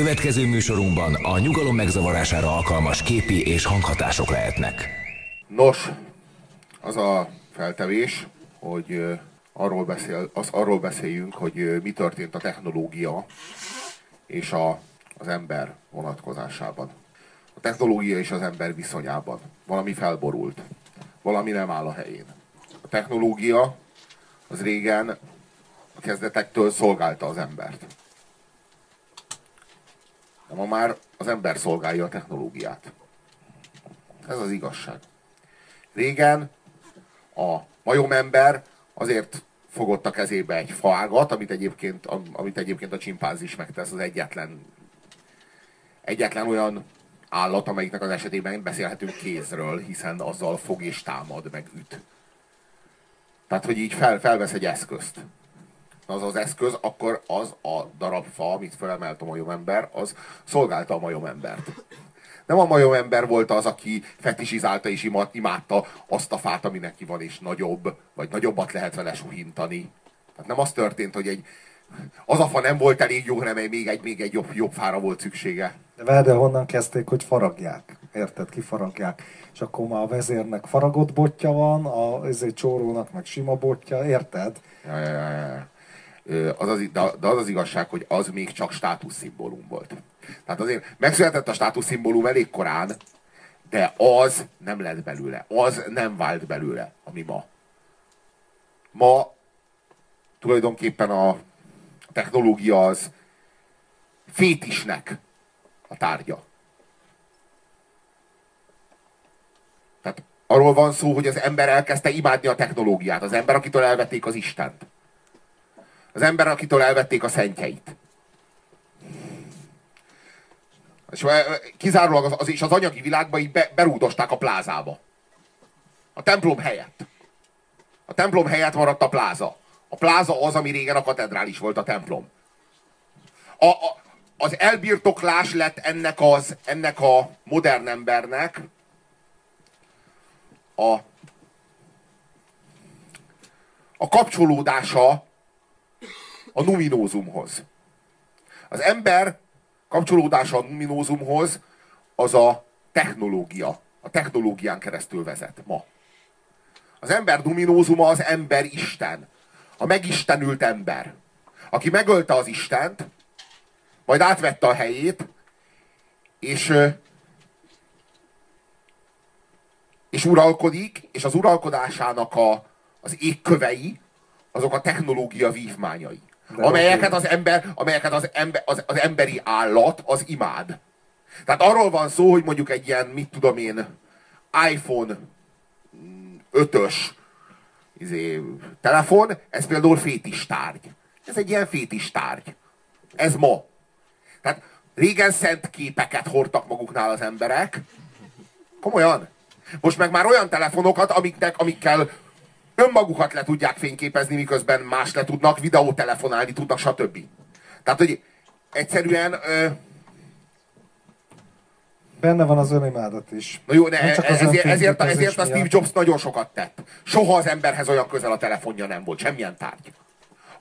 Következő műsorunkban a nyugalom megzavarására alkalmas képi és hanghatások lehetnek. Nos, az a feltevés, hogy arról, beszél, az arról beszéljünk, hogy mi történt a technológia és a, az ember vonatkozásában. A technológia és az ember viszonyában. Valami felborult. Valami nem áll a helyén. A technológia az régen a kezdetektől szolgálta az embert. De ma már az ember szolgálja a technológiát. Ez az igazság. Régen a majomember azért fogott a kezébe egy faágat, amit egyébként, amit egyébként a csimpánz is megtesz, az egyetlen, egyetlen olyan állat, amelyiknek az esetében beszélhetünk kézről, hiszen azzal fog és támad, meg üt. Tehát, hogy így fel, felvesz egy eszközt. Az az eszköz, akkor az a darab fa, amit felemelt a majomember, az szolgálta a majomembert. Nem a majomember volt az, aki fetisizálta és imádta azt a fát, ami neki van, és nagyobb, vagy nagyobbat lehet vele suhintani. Tehát nem az történt, hogy egy, az a fa nem volt elég jó, hanem még egy, még egy jobb, jobb fára volt szüksége. De várj, honnan kezdték, hogy faragják. Érted? Kifaragják. És akkor már a vezérnek faragott botja van, a ezért csórónak meg sima botja, érted? Ja, ja, ja, ja. Az az, de az az igazság, hogy az még csak státuszszimbólum volt. Tehát azért megszületett a státuszszimbólum elég korán, de az nem lett belőle. Az nem vált belőle, ami ma. Ma tulajdonképpen a technológia az fétisnek a tárgya. Tehát arról van szó, hogy az ember elkezdte imádni a technológiát. Az ember, akitől elvették az Istent. Az ember, akitől elvették a szentjeit. És kizárólag az, az, és az anyagi világba így be, berúdosták a plázába. A templom helyett. A templom helyett maradt a pláza. A pláza az, ami régen a katedrális volt a templom. A, a, az elbirtoklás lett ennek, az, ennek a modern embernek a, a kapcsolódása a numinózumhoz. Az ember kapcsolódása a numinózumhoz az a technológia. A technológián keresztül vezet ma. Az ember numinózuma az ember Isten. A megistenült ember. Aki megölte az Istent, majd átvette a helyét, és, és uralkodik, és az uralkodásának a, az égkövei, azok a technológia vívmányai. De amelyeket az ember, amelyeket az, ember, az, az emberi állat az imád. Tehát arról van szó, hogy mondjuk egy ilyen, mit tudom én, iPhone 5-ös izé, telefon, ez például fétis tárgy. Ez egy ilyen fétis tárgy. Ez ma. Tehát régen szent képeket hordtak maguknál az emberek. Komolyan. Most meg már olyan telefonokat, amiknek, amikkel önmagukat le tudják fényképezni, miközben más le tudnak, videótelefonálni tudnak, stb. Tehát, hogy egyszerűen... Ö, Benne van az önimádat is. Na jó, Nem csak az ezért, ezért, ezért a Steve. Jobs nagyon sokat tett. Soha az emberhez olyan közel a telefonja nem volt, semmilyen tárgy.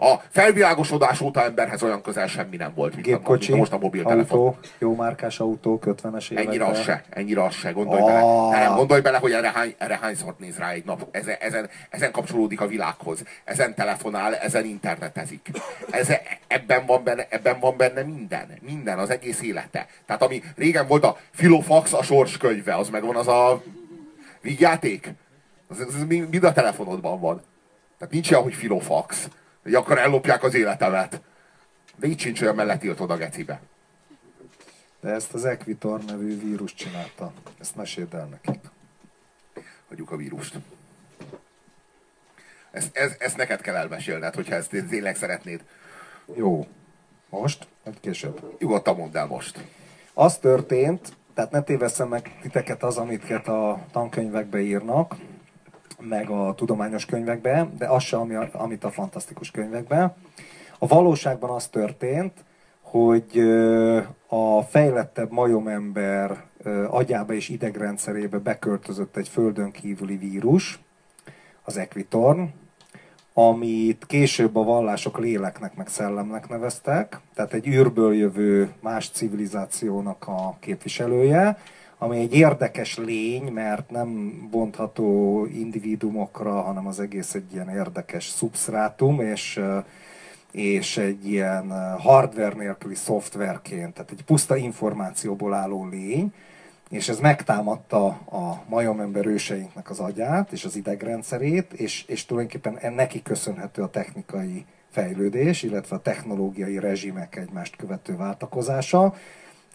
A felvilágosodás óta emberhez olyan közel semmi nem volt, mint, a, Gépkocsi, mint most a mobiltelefon. autó, jó márkás autók, 50-es években. Ennyire az se, ennyire az se. Gondolj Ah. bele, nem, gondolj bele, hogy erre, hány, erre hányszor néz rá egy nap. Ezen, ezen, ezen kapcsolódik a világhoz. Ezen telefonál, ezen internetezik. Ez, ebben, van benne, ebben van benne minden. Minden, az egész élete. Tehát ami régen volt a Filofax, a sorskönyve, az megvan az a vígjáték. Az, az mind a telefonodban van. Tehát nincs olyan, hogy Filofax. Hogy akkor ellopják az életemet. De így sincs olyan mellett tiltod a gecibe. De ezt az Equitor nevű vírus csinálta. Ezt meséld el nekik. hagyjuk a vírust. Ezt, ez, ezt neked kell elmesélned, hogyha ezt tényleg szeretnéd. Jó. Most? Vagy később? Nyugodtan mondd el most. Az történt, tehát ne tévesszem meg titeket az, amiket a tankönyvekbe írnak, meg a tudományos könyvekbe, de az se, ami, amit a fantasztikus könyvekben. A valóságban az történt, hogy a fejlettebb majomember agyába és idegrendszerébe beköltözött egy földön kívüli vírus, az Equitorn, amit később a vallások léleknek meg szellemnek neveztek, tehát egy űrből jövő más civilizációnak a képviselője, ami egy érdekes lény, mert nem bontható individumokra, hanem az egész egy ilyen érdekes szubsztrátum, és, és egy ilyen hardware nélküli szoftverként, tehát egy puszta információból álló lény, és ez megtámadta a majomember őseinknek az agyát és az idegrendszerét, és, és tulajdonképpen neki köszönhető a technikai fejlődés, illetve a technológiai rezsimek egymást követő váltakozása,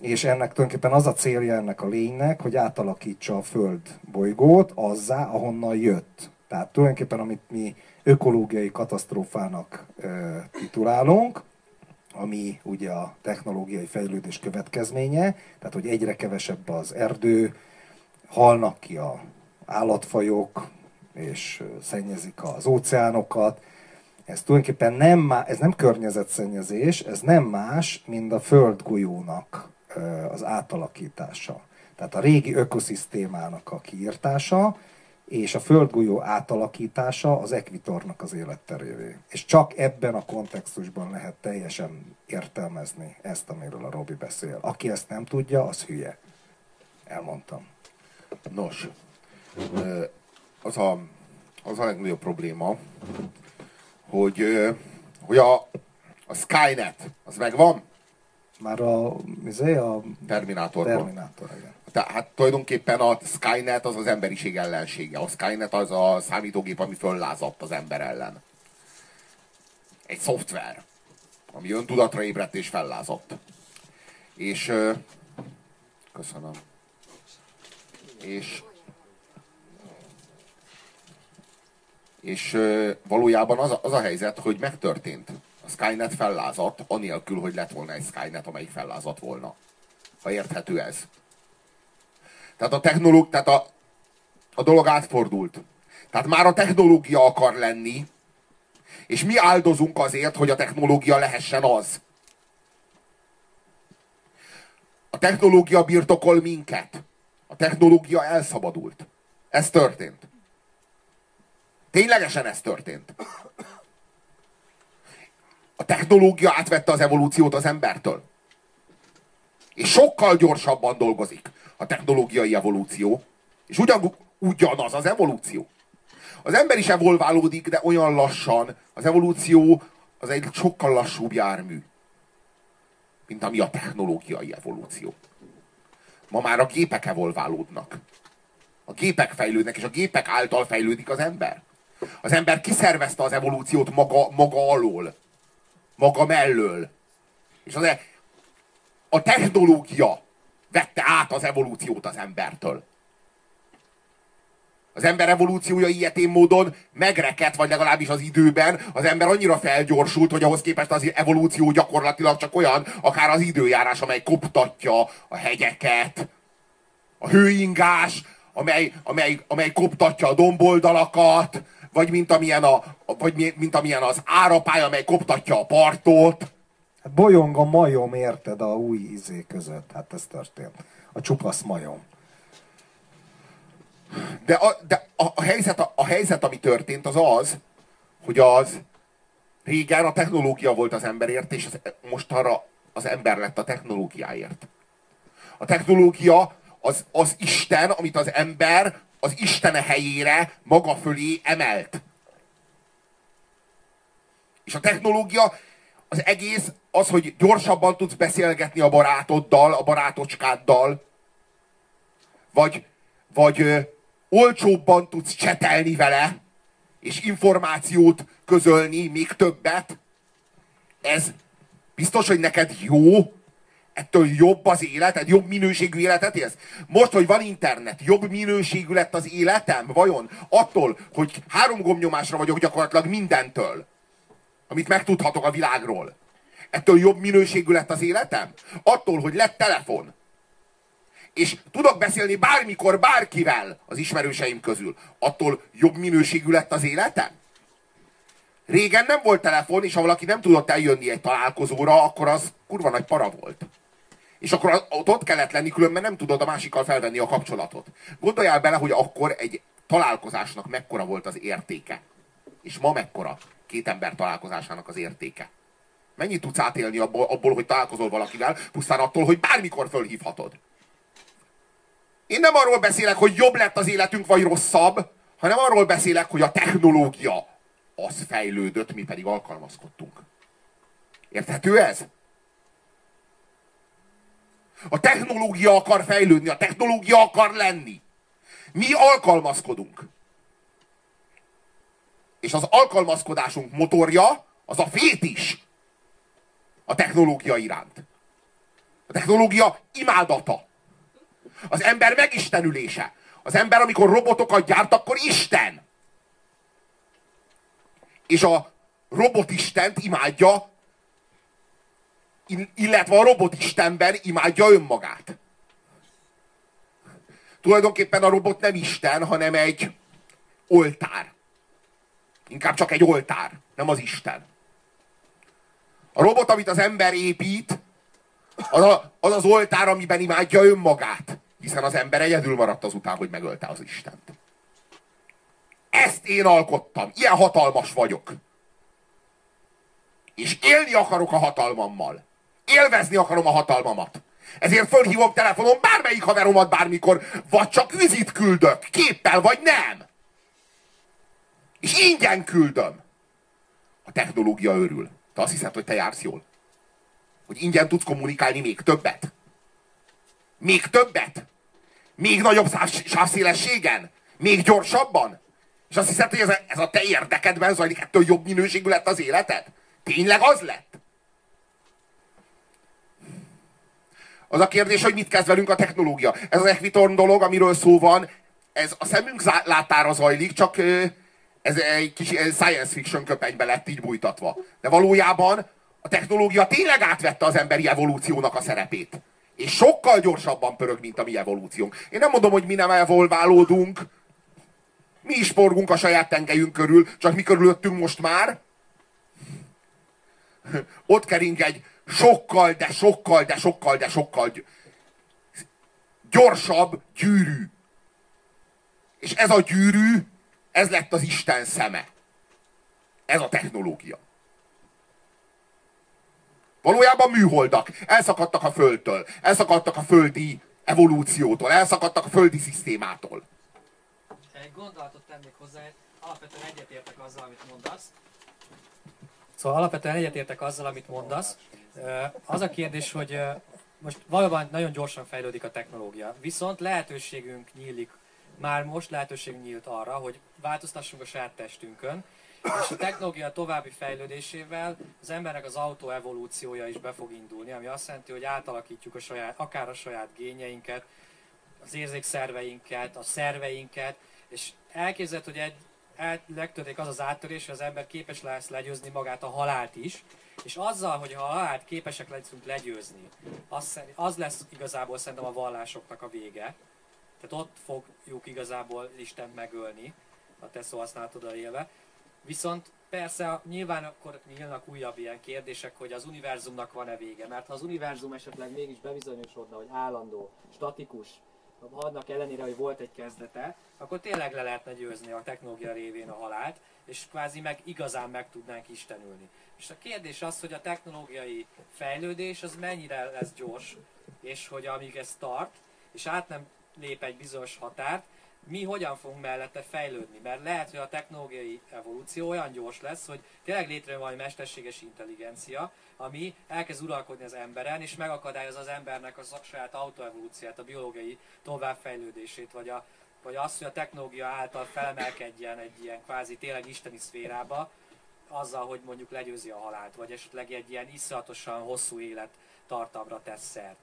és ennek tulajdonképpen az a célja ennek a lénynek, hogy átalakítsa a Föld bolygót azzá, ahonnan jött. Tehát tulajdonképpen amit mi ökológiai katasztrófának e, titulálunk, ami ugye a technológiai fejlődés következménye, tehát hogy egyre kevesebb az erdő, halnak ki a állatfajok, és szennyezik az óceánokat. Ez tulajdonképpen nem, ez nem környezetszennyezés, ez nem más, mint a földgolyónak az átalakítása. Tehát a régi ökoszisztémának a kiirtása, és a földgolyó átalakítása az ekvitornak az életterévé. És csak ebben a kontextusban lehet teljesen értelmezni ezt, amiről a Robi beszél. Aki ezt nem tudja, az hülye. Elmondtam. Nos, az a, az a legnagyobb probléma, hogy, hogy a, a Skynet, az megvan? Már a, izé, a Terminátorban. Terminátor, igen. Tehát tulajdonképpen a Skynet az az emberiség ellensége. A Skynet az a számítógép, ami föllázadt az ember ellen. Egy szoftver, ami öntudatra ébredt és fellázadt. És köszönöm. És és valójában az a, az a helyzet, hogy megtörtént. A Skynet fellázadt, anélkül, hogy lett volna egy Skynet, amelyik fellázadt volna. Ha érthető ez. Tehát a technológ, tehát a, a dolog átfordult. Tehát már a technológia akar lenni, és mi áldozunk azért, hogy a technológia lehessen az. A technológia birtokol minket. A technológia elszabadult. Ez történt. Ténylegesen ez történt. A technológia átvette az evolúciót az embertől. És sokkal gyorsabban dolgozik a technológiai evolúció, és ugyan, ugyanaz az evolúció. Az ember is evolválódik, de olyan lassan. Az evolúció az egy sokkal lassúbb jármű, mint ami a technológiai evolúció. Ma már a gépek evolválódnak. A gépek fejlődnek, és a gépek által fejlődik az ember. Az ember kiszervezte az evolúciót maga, maga alól, maga mellől. És az, a technológia vette át az evolúciót az embertől. Az ember evolúciója ilyetén módon megrekedt, vagy legalábbis az időben az ember annyira felgyorsult, hogy ahhoz képest az evolúció gyakorlatilag csak olyan, akár az időjárás, amely koptatja a hegyeket, a hőingás, amely, amely, amely koptatja a domboldalakat, vagy mint amilyen, a, vagy mint amilyen az árapály, amely koptatja a partot. Hát bolyong a majom, érted, a új izé között. Hát ez történt. A csupasz majom. De a, de a, a, helyzet, a, a helyzet, ami történt, az az, hogy az régen a technológia volt az emberért, és az, most arra az ember lett a technológiáért. A technológia az, az Isten, amit az ember az Istene helyére maga fölé emelt. És a technológia az egész az, hogy gyorsabban tudsz beszélgetni a barátoddal, a barátocskáddal, vagy, vagy ö, olcsóbban tudsz csetelni vele, és információt közölni, még többet. Ez biztos, hogy neked jó, ettől jobb az életed, jobb minőségű életet élsz? Most, hogy van internet, jobb minőségű lett az életem? Vajon? Attól, hogy három gombnyomásra vagyok gyakorlatilag mindentől, amit megtudhatok a világról. Ettől jobb minőségű lett az életem? Attól, hogy lett telefon. És tudok beszélni bármikor, bárkivel az ismerőseim közül. Attól jobb minőségű lett az életem? Régen nem volt telefon, és ha valaki nem tudott eljönni egy találkozóra, akkor az kurva nagy para volt. És akkor ott, kellett lenni, különben nem tudod a másikkal felvenni a kapcsolatot. Gondoljál bele, hogy akkor egy találkozásnak mekkora volt az értéke. És ma mekkora két ember találkozásának az értéke? Mennyit tudsz átélni abból, abból, hogy találkozol valakivel, pusztán attól, hogy bármikor fölhívhatod? Én nem arról beszélek, hogy jobb lett az életünk, vagy rosszabb, hanem arról beszélek, hogy a technológia az fejlődött, mi pedig alkalmazkodtunk. Érthető ez? A technológia akar fejlődni, a technológia akar lenni. Mi alkalmazkodunk. És az alkalmazkodásunk motorja az a fétis a technológia iránt. A technológia imádata. Az ember megistenülése. Az ember, amikor robotokat gyárt, akkor Isten. És a robotistent imádja, illetve a robotistenben imádja önmagát. Tulajdonképpen a robot nem Isten, hanem egy oltár. Inkább csak egy oltár, nem az Isten. A robot, amit az ember épít, az, a, az az oltár, amiben imádja önmagát. Hiszen az ember egyedül maradt azután, hogy megölte az Istent. Ezt én alkottam. Ilyen hatalmas vagyok. És élni akarok a hatalmammal. Élvezni akarom a hatalmamat. Ezért fölhívom telefonon bármelyik haveromat bármikor, vagy csak üzit küldök, képpel, vagy nem. És ingyen küldöm. A technológia örül. Te azt hiszed, hogy te jársz jól? Hogy ingyen tudsz kommunikálni még többet? Még többet? Még nagyobb sávszélességen? Még gyorsabban? És azt hiszed, hogy ez a, ez a te érdekedben zajlik, ettől jobb minőségű lett az életed? Tényleg az lett? Az a kérdés, hogy mit kezd velünk a technológia. Ez az Equitorn dolog, amiről szó van, ez a szemünk látára zajlik, csak ez egy kis science fiction köpenybe lett így bújtatva. De valójában a technológia tényleg átvette az emberi evolúciónak a szerepét. És sokkal gyorsabban pörög, mint a mi evolúciónk. Én nem mondom, hogy mi nem evolválódunk. Mi is forgunk a saját tengelyünk körül, csak mi körülöttünk most már. Ott kering egy sokkal, de sokkal, de sokkal, de sokkal gyorsabb gyűrű. És ez a gyűrű ez lett az Isten szeme. Ez a technológia. Valójában műholdak. Elszakadtak a Földtől. Elszakadtak a földi evolúciótól. Elszakadtak a földi szisztémától. Egy gondolatot tennék hozzá, alapvetően egyetértek azzal, amit mondasz. Szóval alapvetően egyetértek azzal, amit mondasz. Az a kérdés, hogy most valóban nagyon gyorsan fejlődik a technológia, viszont lehetőségünk nyílik már most lehetőség nyílt arra, hogy változtassunk a saját testünkön, és a technológia további fejlődésével az embernek az autó evolúciója is be fog indulni, ami azt jelenti, hogy átalakítjuk a saját, akár a saját gényeinket, az érzékszerveinket, a szerveinket, és elképzelhet, hogy egy, el, legtöbbek az az áttörés, hogy az ember képes lesz legyőzni magát a halált is, és azzal, hogy ha a halált képesek leszünk legyőzni, az, az lesz igazából szerintem a vallásoknak a vége, tehát ott fogjuk igazából Isten megölni, a te szó használatodra élve. Viszont persze nyilván akkor nyílnak újabb ilyen kérdések, hogy az univerzumnak van-e vége. Mert ha az univerzum esetleg mégis bebizonyosodna, hogy állandó, statikus, annak ellenére, hogy volt egy kezdete, akkor tényleg le lehetne győzni a technológia révén a halált, és kvázi meg igazán meg tudnánk istenülni. És a kérdés az, hogy a technológiai fejlődés az mennyire lesz gyors, és hogy amíg ez tart, és át nem lép egy bizonyos határt, mi hogyan fogunk mellette fejlődni. Mert lehet, hogy a technológiai evolúció olyan gyors lesz, hogy tényleg létrejön valami mesterséges intelligencia, ami elkezd uralkodni az emberen, és megakadályoz az embernek a saját autoevolúciát, a biológiai továbbfejlődését, vagy, a, vagy azt, hogy a technológia által felmelkedjen egy ilyen kvázi tényleg isteni szférába, azzal, hogy mondjuk legyőzi a halált, vagy esetleg egy ilyen iszonyatosan hosszú élet tartamra tesz szert.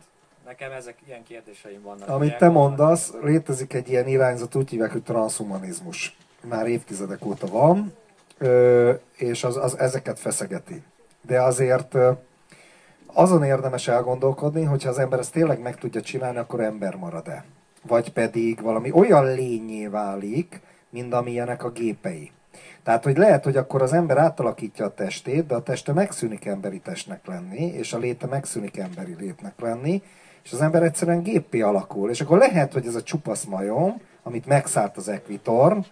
Nekem ezek ilyen kérdéseim vannak. Amit te mondasz, létezik egy ilyen irányzat, úgy hívják, hogy transhumanizmus. Már évtizedek óta van, és az, az ezeket feszegeti. De azért azon érdemes elgondolkodni, hogyha az ember ezt tényleg meg tudja csinálni, akkor ember marad-e. Vagy pedig valami olyan lényé válik, mint amilyenek a gépei. Tehát, hogy lehet, hogy akkor az ember átalakítja a testét, de a teste megszűnik emberi testnek lenni, és a léte megszűnik emberi létnek lenni, és az ember egyszerűen géppé alakul. És akkor lehet, hogy ez a csupasz majom, amit megszállt az Equitorn,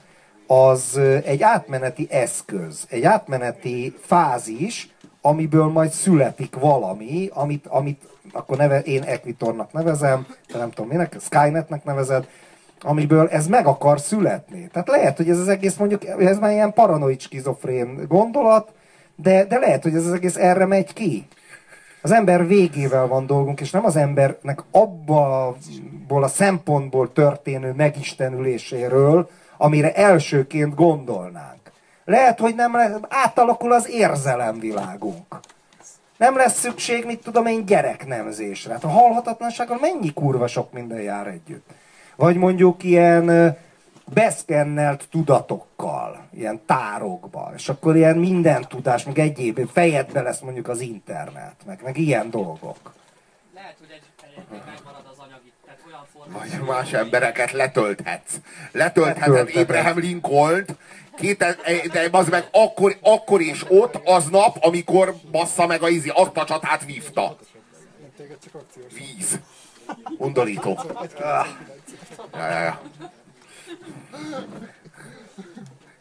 az egy átmeneti eszköz, egy átmeneti fázis, amiből majd születik valami, amit, amit akkor neve, én Equitornak nevezem, de nem tudom minek, Skynetnek nevezed, amiből ez meg akar születni. Tehát lehet, hogy ez az egész mondjuk, ez már ilyen paranoid skizofrén gondolat, de, de lehet, hogy ez az egész erre megy ki. Az ember végével van dolgunk, és nem az embernek abból a szempontból történő megistenüléséről, amire elsőként gondolnánk. Lehet, hogy nem lesz, átalakul az érzelemvilágunk. Nem lesz szükség, mit tudom én, gyereknemzésre. Hát a halhatatlansággal mennyi kurva sok minden jár együtt. Vagy mondjuk ilyen beszkennelt tudatokkal, ilyen tárokba, és akkor ilyen minden tudás, meg egyéb, fejedbe lesz mondjuk az internet, meg, meg ilyen dolgok. Lehet, hogy egy, egyébként megmarad az anyagi, tehát olyan formában. Vagy más embereket letölthetsz. Letöltheted. Abraham Lincoln-t, Két, de az meg akkor, akkor és ott, aznap, amikor bassza meg a izi, azt a csatát vívta. Víz. Undorító. Ah. Ja, ja, ja.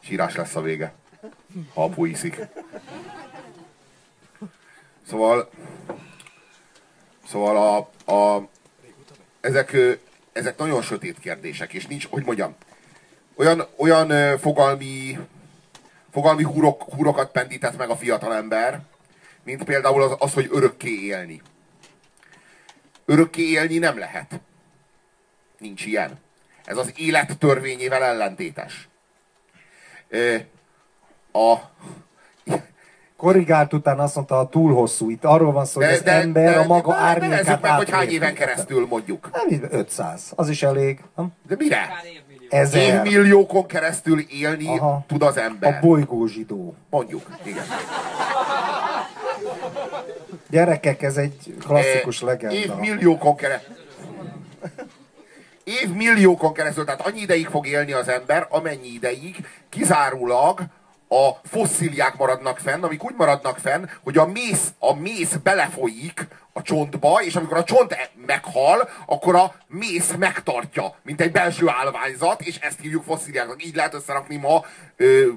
Sírás lesz a vége. Ha apu iszik. Szóval, szóval a, a, ezek, ezek nagyon sötét kérdések, és nincs, hogy mondjam, olyan, olyan fogalmi, fogalmi húrok, húrokat pendített meg a fiatalember, mint például az, az, hogy örökké élni. Örökké élni nem lehet. Nincs ilyen. Ez az élet törvényével ellentétes. Ö, a, Korrigált után azt mondta, a túl hosszú. Itt arról van szó, hogy az ember a maga de árnyékát nevezzük meg, hogy hány éven keresztül mondjuk. Nem, 500. Az is elég. Nem? De mire? Ezer. Évmilliókon keresztül élni Aha. tud az A ember. bolygó zsidó. Mondjuk, igen. Gyerekek, ez egy klasszikus legenda. Évmilliókon keresztül. Évmilliókon keresztül, tehát annyi ideig fog élni az ember, amennyi ideig kizárólag a fosszíliák maradnak fenn, amik úgy maradnak fenn, hogy a mész, a mész belefolyik a csontba, és amikor a csont e- meghal, akkor a mész megtartja, mint egy belső állványzat, és ezt hívjuk fosszíliáknak. Így lehet összerakni ma ö,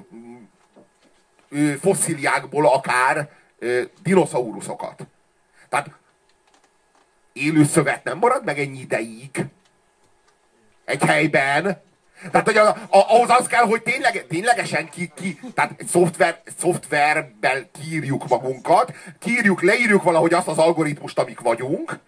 ö, fosszíliákból akár ö, dinoszauruszokat. Tehát élő szövet nem marad meg ennyi ideig egy helyben. Tehát, hogy a, a, ahhoz az kell, hogy tényleg, ténylegesen ki, ki, tehát szoftver, szoftverben kiírjuk magunkat, kiírjuk, leírjuk valahogy azt az algoritmust, amik vagyunk,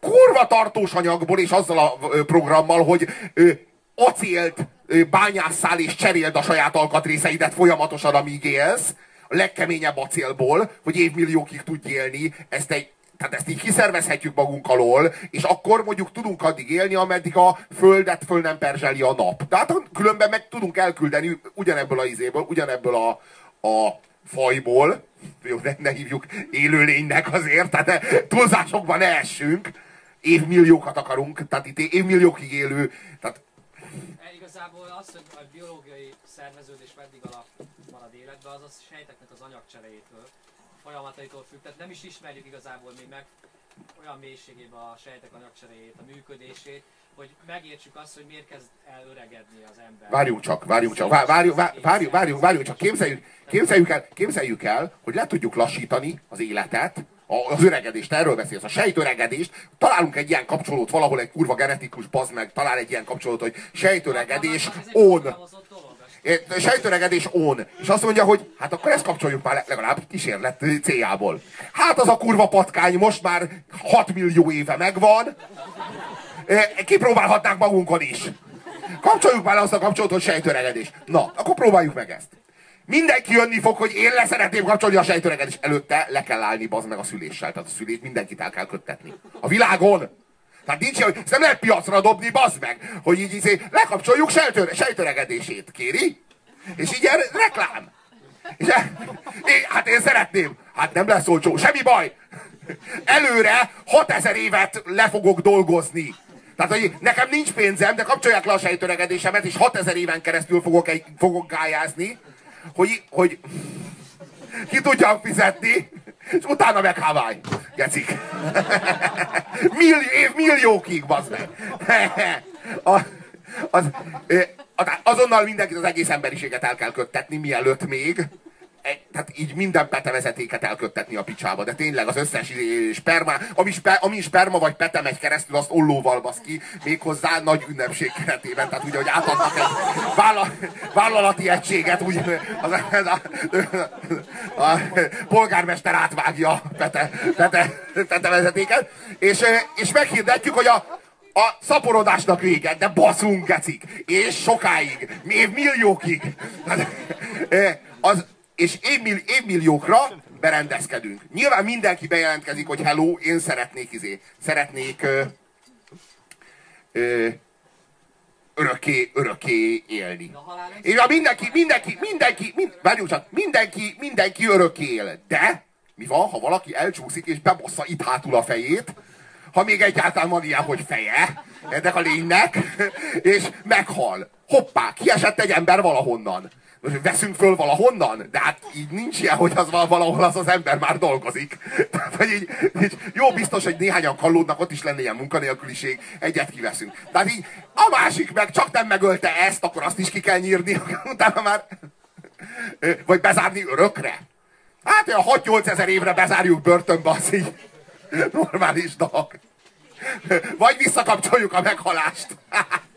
kurva tartós anyagból és azzal a programmal, hogy ö, acélt ö, bányásszál és cseréld a saját alkatrészeidet folyamatosan, amíg élsz, a legkeményebb acélból, hogy évmilliókig tudj élni, ezt egy, tehát ezt így kiszervezhetjük magunk alól, és akkor mondjuk tudunk addig élni, ameddig a földet föl nem perzseli a nap. Tehát különben meg tudunk elküldeni ugyanebből a izéből, ugyanebből a, a fajból, jó, ne, ne hívjuk élőlénynek azért, tehát túlzásokban ne essünk, évmilliókat akarunk, tehát itt évmilliókig élő, tehát E, Igazából az, hogy a biológiai szerveződés meddig alap marad életben, az a sejteknek az anyagcseréjétől, folyamataitól függ. Tehát nem is ismerjük igazából még meg olyan mélységében a sejtek anyagcseréjét, a működését, hogy megértsük azt, hogy miért kezd el öregedni az ember. Várjunk csak, várjunk csak, vá- várjunk, vá- várjunk, várjunk, várjunk csak, képzeljük, képzeljük, el, képzeljük el, hogy le tudjuk lassítani az életet, az öregedést, erről beszélsz, a sejtöregedést, találunk egy ilyen kapcsolót valahol, egy kurva genetikus bazd meg, talál egy ilyen kapcsolót, hogy sejtöregedés on. Sejtöregedés on. És azt mondja, hogy hát akkor ezt kapcsoljuk már le- legalább kísérlet céljából. Hát az a kurva patkány most már 6 millió éve megvan. Kipróbálhatnánk magunkon is. Kapcsoljuk már azt a kapcsolatot, hogy sejtöregedés. Na, akkor próbáljuk meg ezt. Mindenki jönni fog, hogy én le szeretném kapcsolni a sejtöregedés. Előtte le kell állni, bazd meg a szüléssel. Tehát a szülét mindenkit el kell köttetni. A világon. Tehát nincs, hogy ezt nem lehet piacra dobni, bazd meg, hogy így izé, lekapcsoljuk sejtőre, sejtöregedését, kéri? És így ilyen reklám. És e, én, hát én szeretném. Hát nem lesz olcsó, semmi baj. Előre 6000 évet le fogok dolgozni. Tehát, hogy nekem nincs pénzem, de kapcsolják le a sejtöregedésemet, és 6000 éven keresztül fogok, egy, fogok gályázni, hogy, hogy ki tudjam fizetni, és utána meg Hawaii. Gecik. Mill, év milliókig, bazd meg. A, az, azonnal mindenkit az egész emberiséget el kell köttetni, mielőtt még tehát így minden petevezetéket elköttetni a picsába, de tényleg az összes sperma, ami, sper, ami sperma vagy pete megy keresztül, azt ollóval basz ki, méghozzá nagy ünnepség keretében, tehát ugye, hogy átadnak egy vállal, vállalati egységet, úgy az, az, a, a, a, polgármester átvágja a pete, pete, petevezetéket, és, és meghirdetjük, hogy a, a szaporodásnak vége, de baszunk, gecik, és sokáig, évmilliókig. Az, és évmill, évmilliókra berendezkedünk. Nyilván mindenki bejelentkezik, hogy hello, én szeretnék izé, szeretnék ö, ö, örökké, örökké élni. És a mindenki, mindenki, mindenki, mind, várjunk csak, mindenki, mindenki örökké él. De mi van, ha valaki elcsúszik és bebossza itt hátul a fejét, ha még egyáltalán van ilyen, hogy feje ennek a lénynek, és meghal. Hoppá, kiesett egy ember valahonnan veszünk föl valahonnan, de hát így nincs ilyen, hogy az valahol az az ember már dolgozik. Tehát, hogy így, így, jó, biztos, hogy néhányan kallódnak, ott is lenne ilyen munkanélküliség, egyet kiveszünk. Tehát így a másik meg csak nem megölte ezt, akkor azt is ki kell nyírni, utána már... Vagy bezárni örökre. Hát olyan 6-8 ezer évre bezárjuk börtönbe, az így normális dolog. Vagy visszakapcsoljuk a meghalást.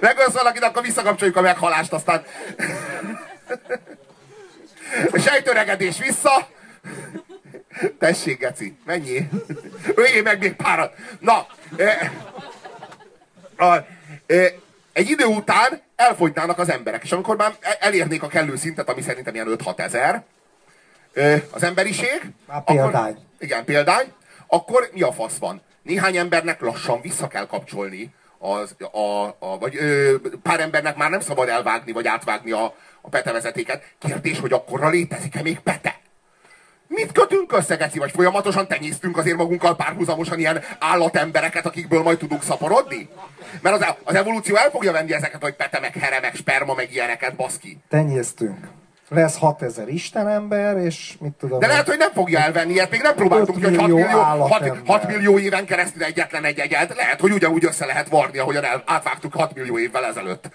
Megölsz valakit, akkor visszakapcsoljuk a meghalást, aztán... Sejtöregedés vissza. Tessék, Geci, mennyi? Öljé meg még párat. Na, e, a, e, egy idő után elfogynának az emberek, és amikor már elérnék a kellő szintet, ami szerintem ilyen 5-6 ezer, e, az emberiség... Már példány. Akkor, igen, példány. Akkor mi a fasz van? Néhány embernek lassan vissza kell kapcsolni az, a, a, vagy ö, pár embernek már nem szabad elvágni, vagy átvágni a, a petevezetéket. Kérdés, hogy akkorra létezik-e még pete? Mit kötünk össze, Geci? Vagy folyamatosan tenyésztünk azért magunkkal párhuzamosan ilyen állatembereket, akikből majd tudunk szaporodni? Mert az, az evolúció el fogja venni ezeket, hogy pete, meg here, meg sperma, meg ilyeneket, baszki. Tenyésztünk lesz 6000 istenember, és mit tudom... De lehet, hogy nem fogja elvenni, ilyet még nem próbáltunk, hogy 6 millió, 6, 6 millió éven keresztül egyetlen egy egyet. Lehet, hogy ugyanúgy össze lehet varni, ahogyan el, átvágtuk 6 millió évvel ezelőtt.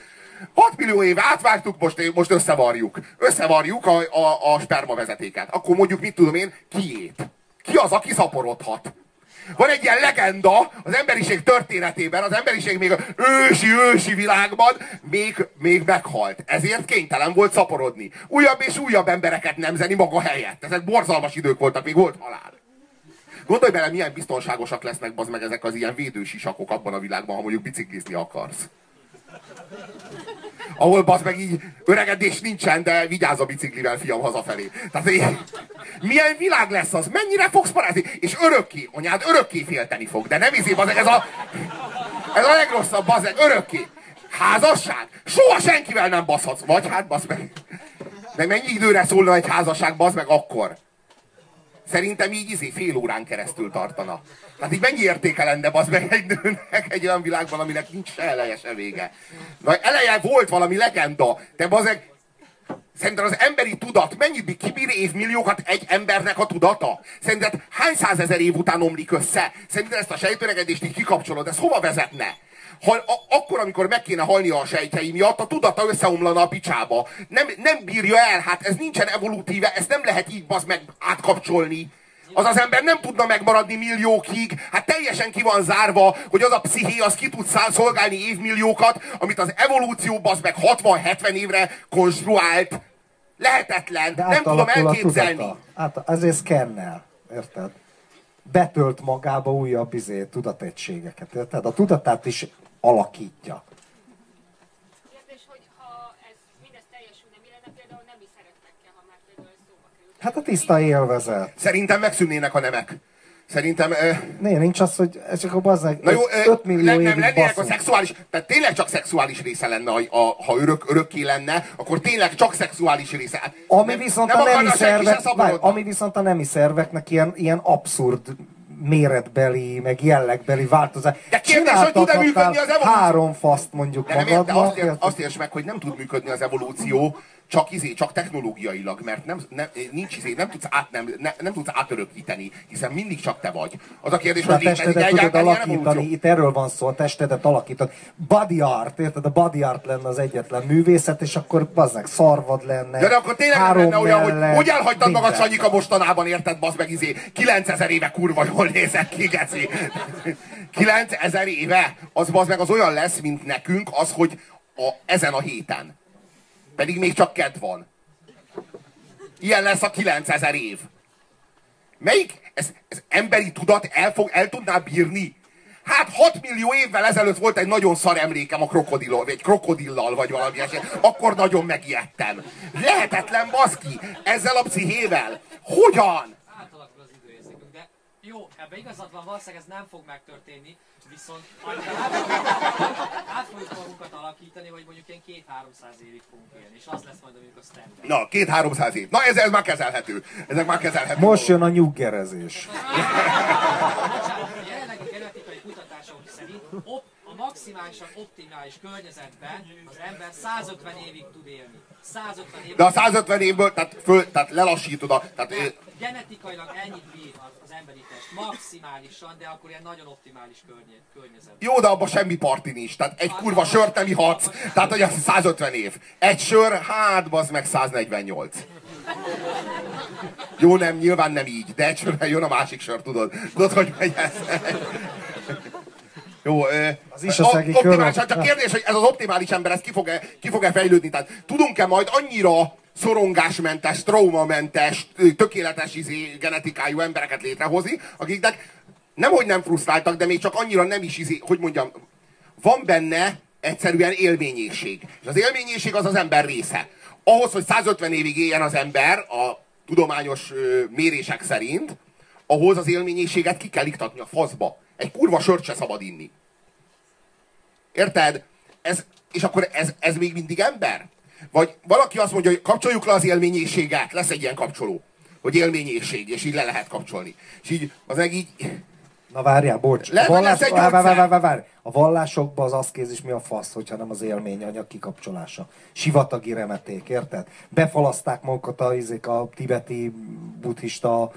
6 millió éve átvágtuk, most, most összevarjuk. Összevarjuk a, a, a spermavezetéket. Akkor mondjuk, mit tudom én, kiét. Ki az, aki szaporodhat? Van egy ilyen legenda az emberiség történetében, az emberiség még ősi-ősi világban még, még meghalt. Ezért kénytelen volt szaporodni. Újabb és újabb embereket nemzeni maga helyett. Ezek borzalmas idők voltak, még volt halál. Gondolj bele, milyen biztonságosak lesznek az meg ezek az ilyen védősisakok abban a világban, ha mondjuk biciklizni akarsz ahol bazd meg így öregedés nincsen, de vigyázz a biciklivel, fiam, hazafelé. Tehát így, milyen világ lesz az? Mennyire fogsz parázni? És örökké, anyád örökké félteni fog, de nem izé, bazeg, ez a, ez a legrosszabb, bazeg, örökké. Házasság? Soha senkivel nem baszhatsz. Vagy hát, basz meg. De mennyi időre szólna egy házasság, bazd meg akkor? Szerintem így izé fél órán keresztül tartana. Tehát így mennyi értéke lenne az meg egy nőnek egy olyan világban, aminek nincs se eleje, se vége. Na, eleje volt valami legenda, de bazeg, Szerinted az emberi tudat mennyit kibír évmilliókat egy embernek a tudata? Szerinted hány százezer év után omlik össze? Szerinted ezt a sejtöregedést így kikapcsolod, ez hova vezetne? Ha, a, akkor, amikor meg kéne halni a sejtjei miatt, a tudata összeomlana a picsába. Nem, nem bírja el, hát ez nincsen evolutíve, ezt nem lehet így bazd meg átkapcsolni. Az az ember nem tudna megmaradni milliókig, hát teljesen ki van zárva, hogy az a psziché az ki tud szolgálni évmilliókat, amit az evolúció az meg 60-70 évre konstruált. Lehetetlen, De nem tudom elképzelni. Hát ezért szkennel, érted? Betölt magába újabb izé, tudategységeket, érted? A tudatát is alakítja. Hát a tiszta élvezet. Szerintem megszűnnének a nemek. Szerintem... Uh... Né, nincs az, hogy ez csak a bazdmeg Na jó, 5 millió nem, nem lennének a szexuális, tehát tényleg csak szexuális része lenne, a, a, ha örök, örökké lenne, akkor tényleg csak szexuális része. Hát ami nem, viszont nem a nemi szervek, várj, ami viszont a nemi szerveknek ilyen, ilyen abszurd méretbeli, meg jellegbeli változás. De kérdés, hogy tud-e működni az evolúció? Három faszt mondjuk de nem, magadnak. De azt, ér, azt érts meg, hogy nem tud működni az evolúció, csak izé, csak technológiailag, mert nem, nem, nincs izé, nem tudsz, át, nem, nem, nem tudsz átörökíteni, hiszen mindig csak te vagy. Az a kérdés, a hogy testedet tudod alakítani, itt erről van szó, a testedet alakítani. Body art, érted? A body art lenne az egyetlen művészet, és akkor bazdnek szarvad lenne. De, de akkor tényleg három lenne olyan, mellett, hogy hogy elhagytad magad. Sanyika mostanában, érted, bazd meg izé, 9000 éve kurva jól nézek ki, geci. 9000 éve, az bazd meg az olyan lesz, mint nekünk, az, hogy a, ezen a héten. Pedig még csak kedd van. Ilyen lesz a 9000 év. Melyik, ez, ez emberi tudat el, fog, el tudná bírni? Hát 6 millió évvel ezelőtt volt egy nagyon szar emlékem a krokodillal, vagy krokodillal, vagy valami eset. Akkor nagyon megijedtem. Lehetetlen baszki, ezzel a pszichével. Hogyan? átalakul az időérzékünk, de jó, ebbe igazad van, valószínűleg ez nem fog megtörténni, viszont át fogjuk magunkat alakítani, hogy mondjuk ilyen két-háromszáz évig fogunk élni, és az lesz majd mondjuk a standard. Na, két-háromszáz év. Na, ez, ez már kezelhető. Ezek már kezelhető. Most jön a nyuggerezés. Bocsánat, a jelenlegi genetikai kutatások szerint a maximálisan optimális környezetben az ember 150 évig tud élni. 150 évig. De a 150 évből, tehát, föl, tehát lelassítod a... Tehát, ö, Genetikailag ennyit bír az, az emberi test, maximálisan, de akkor ilyen nagyon optimális környe, környezet. Jó, de abban semmi parti nincs. Tehát egy kurva sört nem ihatsz. Tehát, hogy az 150 év. Egy sör, hát, bazd meg 148. Jó, nem, nyilván nem így, de egy sörrel jön a másik sör, tudod. Tudod, hogy megy ez? Jó, Az is a kör. optimális, hát csak kérdés, hogy ez az optimális ember, ez ki fog-e, ki fog-e fejlődni? Tehát tudunk-e majd annyira szorongásmentes, traumamentes, tökéletes izé, genetikájú embereket létrehozni, akiknek nemhogy nem frusztráltak, de még csak annyira nem is izé, hogy mondjam, van benne egyszerűen élményészség. És az élményészség az az ember része. Ahhoz, hogy 150 évig éljen az ember, a tudományos mérések szerint, ahhoz az élményészséget ki kell iktatni a faszba. Egy kurva sört se szabad inni. Érted? Ez, és akkor ez, ez még mindig ember? Vagy valaki azt mondja, hogy kapcsoljuk le az élményészséget, lesz egy ilyen kapcsoló, hogy élményészség, és így le lehet kapcsolni. És így, az meg így, Na várjál, bocs. Lehet, a, várj, várj, gyógyszer. várj, várj, várj. a vallásokban az aszkézis mi a fasz, hogyha nem az élményanyag kikapcsolása. Sivatagi remeték, érted? Befalaszták magukat a, izék, a tibeti buddhista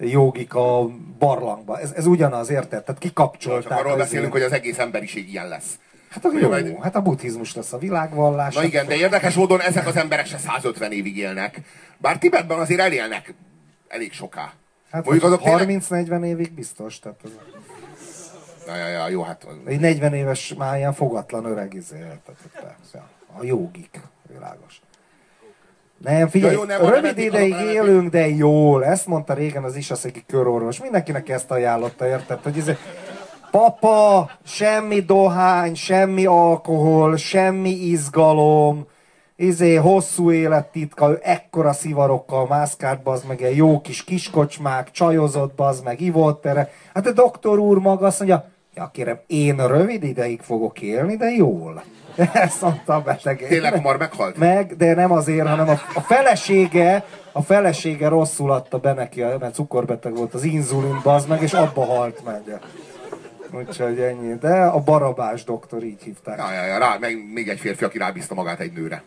jogik a barlangba. Ez, ez ugyanaz, érted? Tehát csak kikapcsolták. arról az beszélünk, hogy az egész emberiség ilyen lesz. Hát, a, jó, majd- hát a buddhizmus lesz a világvallás. Na igen, de érdekes módon ezek az emberek se 150 évig élnek. Bár Tibetben azért elélnek elég soká. Hát Mondjuk azok tényleg- 30-40 évig biztos. Tehát az, Ja, ja, ja, jó, hát egy 40 éves már ilyen fogatlan öreg izé, érted? Persze. A jogik, világos. Nem, figyelj, Ja, jó, nem, rövid remeték, ideig remeték. élünk, de jól. Ezt mondta régen az Isaszegi körorvos. Mindenkinek ezt ajánlotta, érted? Hogy izé, papa, semmi dohány, semmi alkohol, semmi izgalom, izé, hosszú élettitka, ekkora szivarokkal mászkált, az meg egy jó kis kiskocsmák, csajozott, az meg ivott erre. Hát a doktor úr maga azt mondja, ja kérem, én rövid ideig fogok élni, de jól. Ezt mondta a beteg. tényleg hamar meghalt. Meg, de nem azért, hanem a, a felesége, a felesége rosszul adta be neki, mert cukorbeteg volt az inzulin, az meg, és abba halt meg. Úgyhogy ennyi. De a barabás doktor így hívták. Ja, ja, ja, rá, meg még egy férfi, aki rábízta magát egy nőre.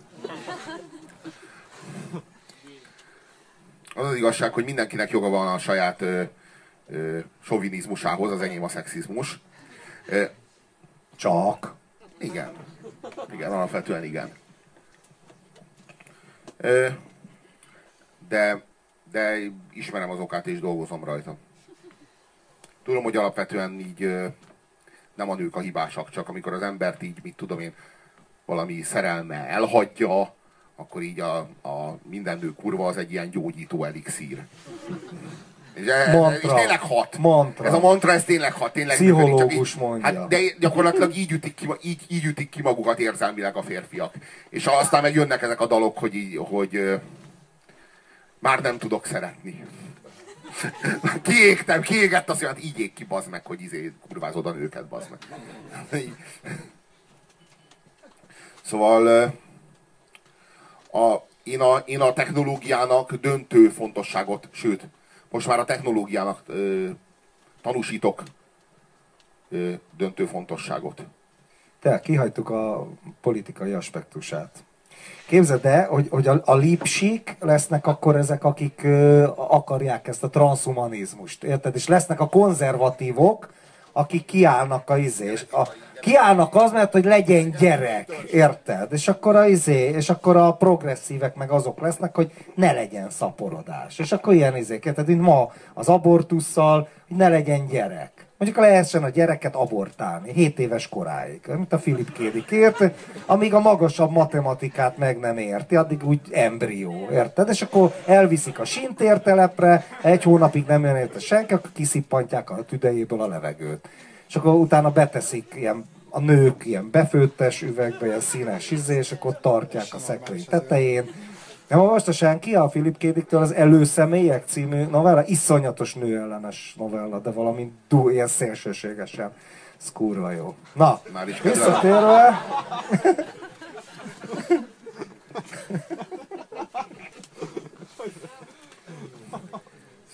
Az az igazság, hogy mindenkinek joga van a saját ö, ö, sovinizmusához, az enyém a szexizmus. Ö, Csak. igen. Igen, alapvetően igen. De, de ismerem az okát és dolgozom rajta. Tudom, hogy alapvetően így nem a nők a hibásak, csak amikor az embert így, mit tudom én, valami szerelme elhagyja, akkor így a, a minden nő kurva az egy ilyen gyógyító elixír. Ez, Mantra. és tényleg hat. Mantra. Ez a mantra, ez tényleg hat. Tényleg Pszichológus működik, így- mondja. Hát, de gyakorlatilag így ütik, ki, így, így ütik ki magukat érzelmileg a férfiak. És aztán meg jönnek ezek a dalok, hogy, így, hogy már nem tudok szeretni. Kiégtem, kiégett az, hogy hát így ég ki, bazd meg, hogy izé kurvázod a nőket, bazd meg. Szóval a, én, a, én a technológiának döntő fontosságot, sőt, most már a technológiának ö, tanúsítok ö, döntő fontosságot. Te, kihagytuk a politikai aspektusát. Képzeld el, hogy, hogy a, a lipsik lesznek akkor ezek, akik ö, akarják ezt a transhumanizmust, érted? És lesznek a konzervatívok, akik kiállnak a izé, és a, kiállnak az, mert hogy legyen gyerek, érted? És akkor a izé, és akkor a progresszívek meg azok lesznek, hogy ne legyen szaporodás. És akkor ilyen izék, érted? Mint ma az abortussal, hogy ne legyen gyerek. Mondjuk lehessen a gyereket abortálni, 7 éves koráig, mint a Filip Kédi amíg a magasabb matematikát meg nem érti, addig úgy embrió, érted? És akkor elviszik a sintértelepre, egy hónapig nem jön érte senki, akkor kiszippantják a tüdejéből a levegőt. És akkor utána beteszik ilyen a nők ilyen befőttes üvegbe, ilyen színes izé, és akkor tartják a szekrény tetején, nem olvastassán ki a Philip Kédiktől az Előszemélyek című novella? Iszonyatos nőellenes novella, de valami du, ilyen szélsőségesen. Ez kurva jó. Na, Már is visszatérve...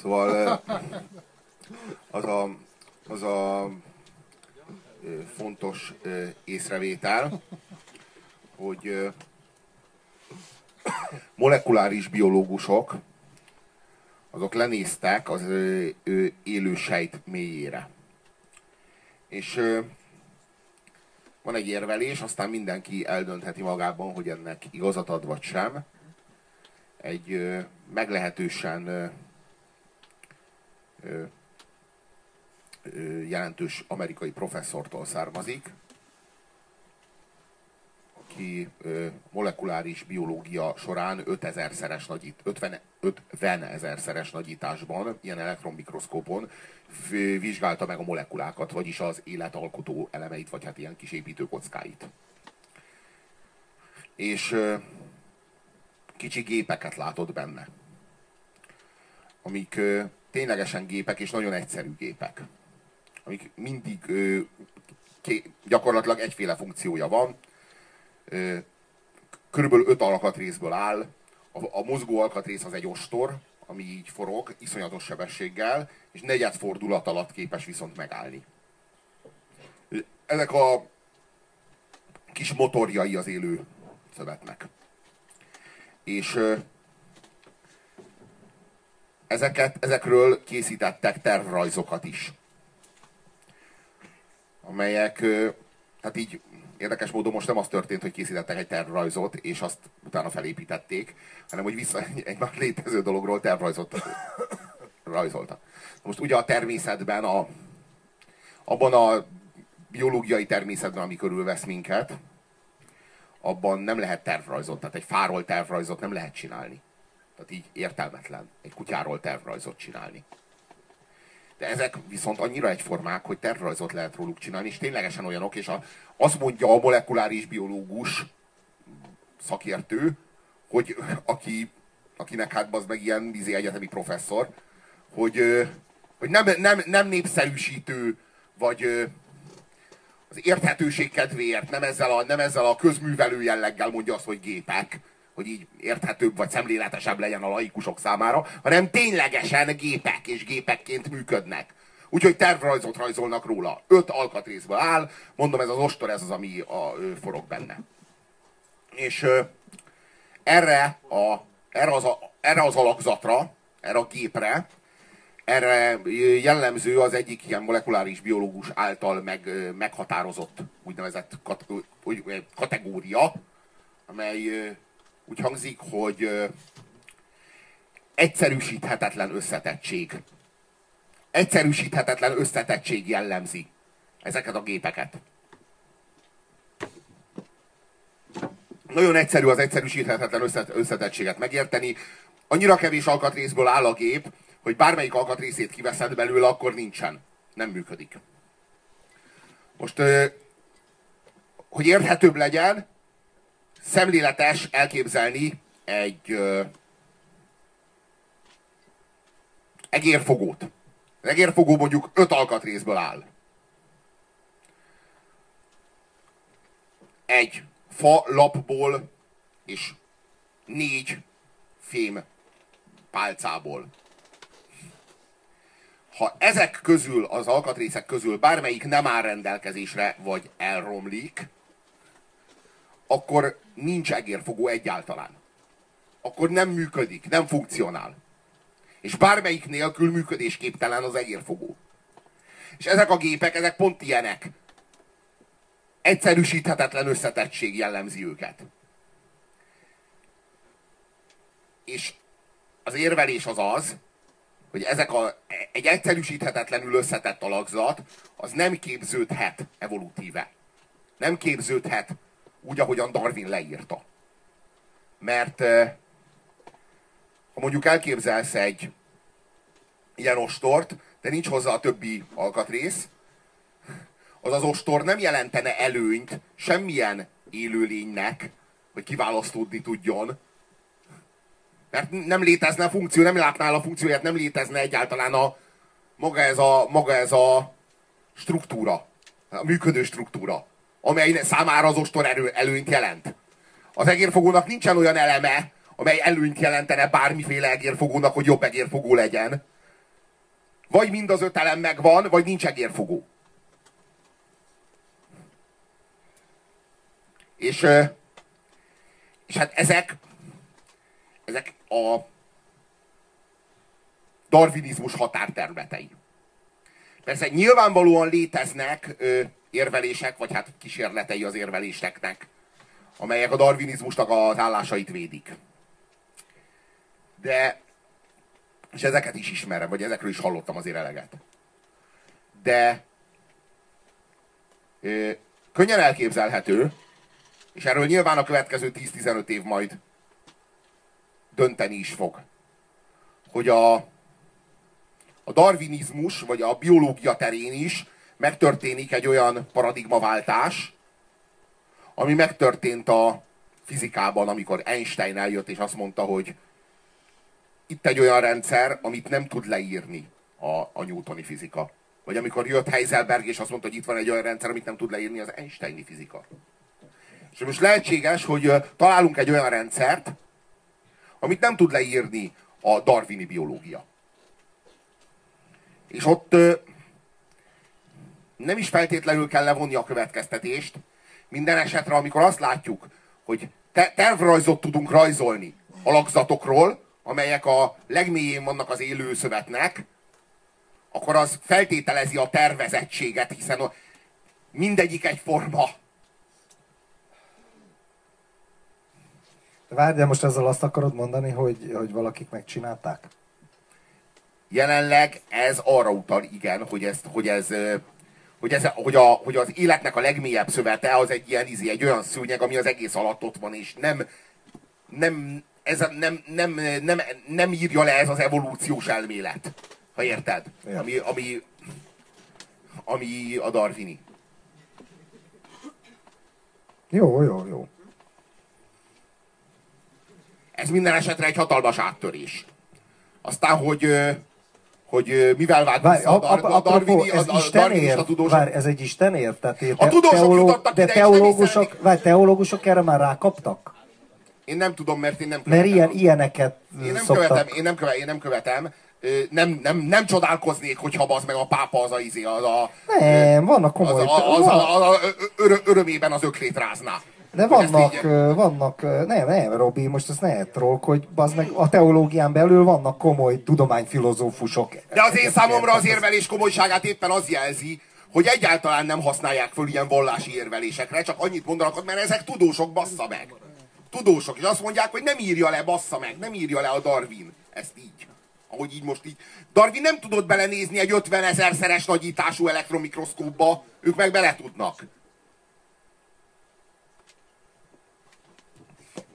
Szóval eh, az a, az a eh, fontos eh, észrevétel, hogy molekuláris biológusok azok lenéztek az ö, ö, élő sejt mélyére. És ö, van egy érvelés, aztán mindenki eldöntheti magában, hogy ennek igazat ad vagy sem. Egy ö, meglehetősen ö, ö, jelentős amerikai professzortól származik, aki molekuláris biológia során 5000 szeres nagyít, 50, 50 ezer szeres nagyításban, ilyen elektronmikroszkópon vizsgálta meg a molekulákat, vagyis az életalkotó elemeit, vagy hát ilyen kis építőkockáit. És kicsi gépeket látott benne, amik ténylegesen gépek, és nagyon egyszerű gépek. Amik mindig gyakorlatilag egyféle funkciója van, körülbelül öt alkatrészből áll. A, a mozgó alkatrész az egy ostor, ami így forog, iszonyatos sebességgel, és negyed fordulat alatt képes viszont megállni. Ezek a kis motorjai az élő szövetnek. És ezeket, ezekről készítettek tervrajzokat is. Amelyek, hát így érdekes módon most nem az történt, hogy készítettek egy tervrajzot, és azt utána felépítették, hanem hogy vissza egy, már létező dologról tervrajzot rajzoltak. Most ugye a természetben, a, abban a biológiai természetben, ami körülvesz minket, abban nem lehet tervrajzot, tehát egy fáról tervrajzot nem lehet csinálni. Tehát így értelmetlen egy kutyáról tervrajzot csinálni. De ezek viszont annyira egyformák, hogy tervrajzot lehet róluk csinálni, és ténylegesen olyanok, és a, azt mondja a molekuláris biológus szakértő, hogy aki, akinek hát az meg ilyen vízi egyetemi professzor, hogy, hogy nem, nem, nem népszerűsítő, vagy az érthetőség kedvéért, nem ezzel, a, nem ezzel a közművelő jelleggel mondja azt, hogy gépek, hogy így érthetőbb vagy szemléletesebb legyen a laikusok számára, hanem ténylegesen gépek és gépekként működnek. Úgyhogy tervrajzot rajzolnak róla. Öt alkatrészből áll, mondom, ez az ostor, ez az, ami a, ö, forog benne. És ö, erre, a, erre, az a, erre az alakzatra, erre a gépre, erre jellemző az egyik ilyen molekuláris biológus által meg, meghatározott úgynevezett kat, kategória, amely úgy hangzik, hogy egyszerűsíthetetlen összetettség. Egyszerűsíthetetlen összetettség jellemzi ezeket a gépeket. Nagyon egyszerű az egyszerűsíthetetlen összet- összetettséget megérteni. Annyira kevés alkatrészből áll a gép, hogy bármelyik alkatrészét kiveszed belőle, akkor nincsen. Nem működik. Most, hogy érthetőbb legyen, szemléletes elképzelni egy ö, egérfogót. Az egérfogó mondjuk öt alkatrészből áll. Egy fa lapból és négy fém pálcából. Ha ezek közül, az alkatrészek közül bármelyik nem áll rendelkezésre, vagy elromlik, akkor nincs egérfogó egyáltalán. Akkor nem működik, nem funkcionál. És bármelyik nélkül működésképtelen az egérfogó. És ezek a gépek, ezek pont ilyenek. Egyszerűsíthetetlen összetettség jellemzi őket. És az érvelés az az, hogy ezek a, egy egyszerűsíthetetlenül összetett alakzat, az nem képződhet evolutíve. Nem képződhet úgy, ahogyan Darwin leírta. Mert ha mondjuk elképzelsz egy ilyen ostort, de nincs hozzá a többi alkatrész, az az ostor nem jelentene előnyt semmilyen élőlénynek, hogy kiválasztódni tudjon, mert nem létezne a funkció, nem látnál a funkcióját, nem létezne egyáltalán a, maga, ez a, maga ez a struktúra, a működő struktúra, amely számára az ostor erő, előnyt jelent. Az egérfogónak nincsen olyan eleme, amely előnyt jelentene bármiféle egérfogónak, hogy jobb egérfogó legyen. Vagy mind az öt elem megvan, vagy nincs egérfogó. És, és hát ezek, ezek a darwinizmus határterületei. Persze nyilvánvalóan léteznek érvelések, vagy hát kísérletei az érveléseknek, amelyek a darwinizmusnak az állásait védik. De, és ezeket is ismerem, vagy ezekről is hallottam azért eleget. De ö, könnyen elképzelhető, és erről nyilván a következő 10-15 év majd dönteni is fog. Hogy a, a darwinizmus, vagy a biológia terén is megtörténik egy olyan paradigmaváltás, ami megtörtént a fizikában, amikor Einstein eljött és azt mondta, hogy itt egy olyan rendszer, amit nem tud leírni a, a newtoni fizika. Vagy amikor jött Heiselberg és azt mondta, hogy itt van egy olyan rendszer, amit nem tud leírni az Einsteini fizika. És most lehetséges, hogy találunk egy olyan rendszert, amit nem tud leírni a darwini biológia. És ott nem is feltétlenül kell levonni a következtetést, minden esetre, amikor azt látjuk, hogy te- tervrajzot tudunk rajzolni alakzatokról, amelyek a legmélyén vannak az élő szövetnek, akkor az feltételezi a tervezettséget, hiszen mindegyik egy forma. Várj, de most ezzel azt akarod mondani, hogy, hogy valakik megcsinálták? Jelenleg ez arra utal, igen, hogy, ezt, hogy ez hogy, ez, hogy, a, hogy az életnek a legmélyebb szövete az egy ilyen izi, egy olyan szőnyeg, ami az egész alatt ott van, és nem, nem, ez nem, nem, nem, nem írja le ez az evolúciós elmélet. Ha érted? Ja. Ami, ami, ami a Darwini. Jó, jó, jó. Ez minden esetre egy hatalmas áttörés. Aztán, hogy hogy mivel vált Várj, a, a, a, a, Darwini, ez a, a Darwinista tudósok... Várj, ez egy istenért? Tehát te, a tudósok teoló, jutottak de ide, teológusok, várj, teológusok erre már rákaptak? Én nem tudom, mert én nem követem. Mert ilyen, ilyeneket én nem szoktak. követem, én nem követem, én nem követem. Nem, nem, nem csodálkoznék, hogyha az meg a pápa az a izé, az a... Nem, vannak komoly... Az, az, az, az, az, az örömében az öklét rázná. De vannak, így... vannak, nem, nem, Robi, most ezt ne trollkodj, az meg a teológián belül vannak komoly tudományfilozófusok. De az én számomra az érvelés komolyságát éppen az jelzi, hogy egyáltalán nem használják föl ilyen vallási érvelésekre, csak annyit mondanak, mert ezek tudósok, bassza meg. Tudósok, és azt mondják, hogy nem írja le, bassza meg, nem írja le a Darwin. Ezt így. Ahogy így most így. Darwin nem tudott belenézni egy 50 ezer szeres nagyítású elektromikroszkópba, ők meg bele tudnak.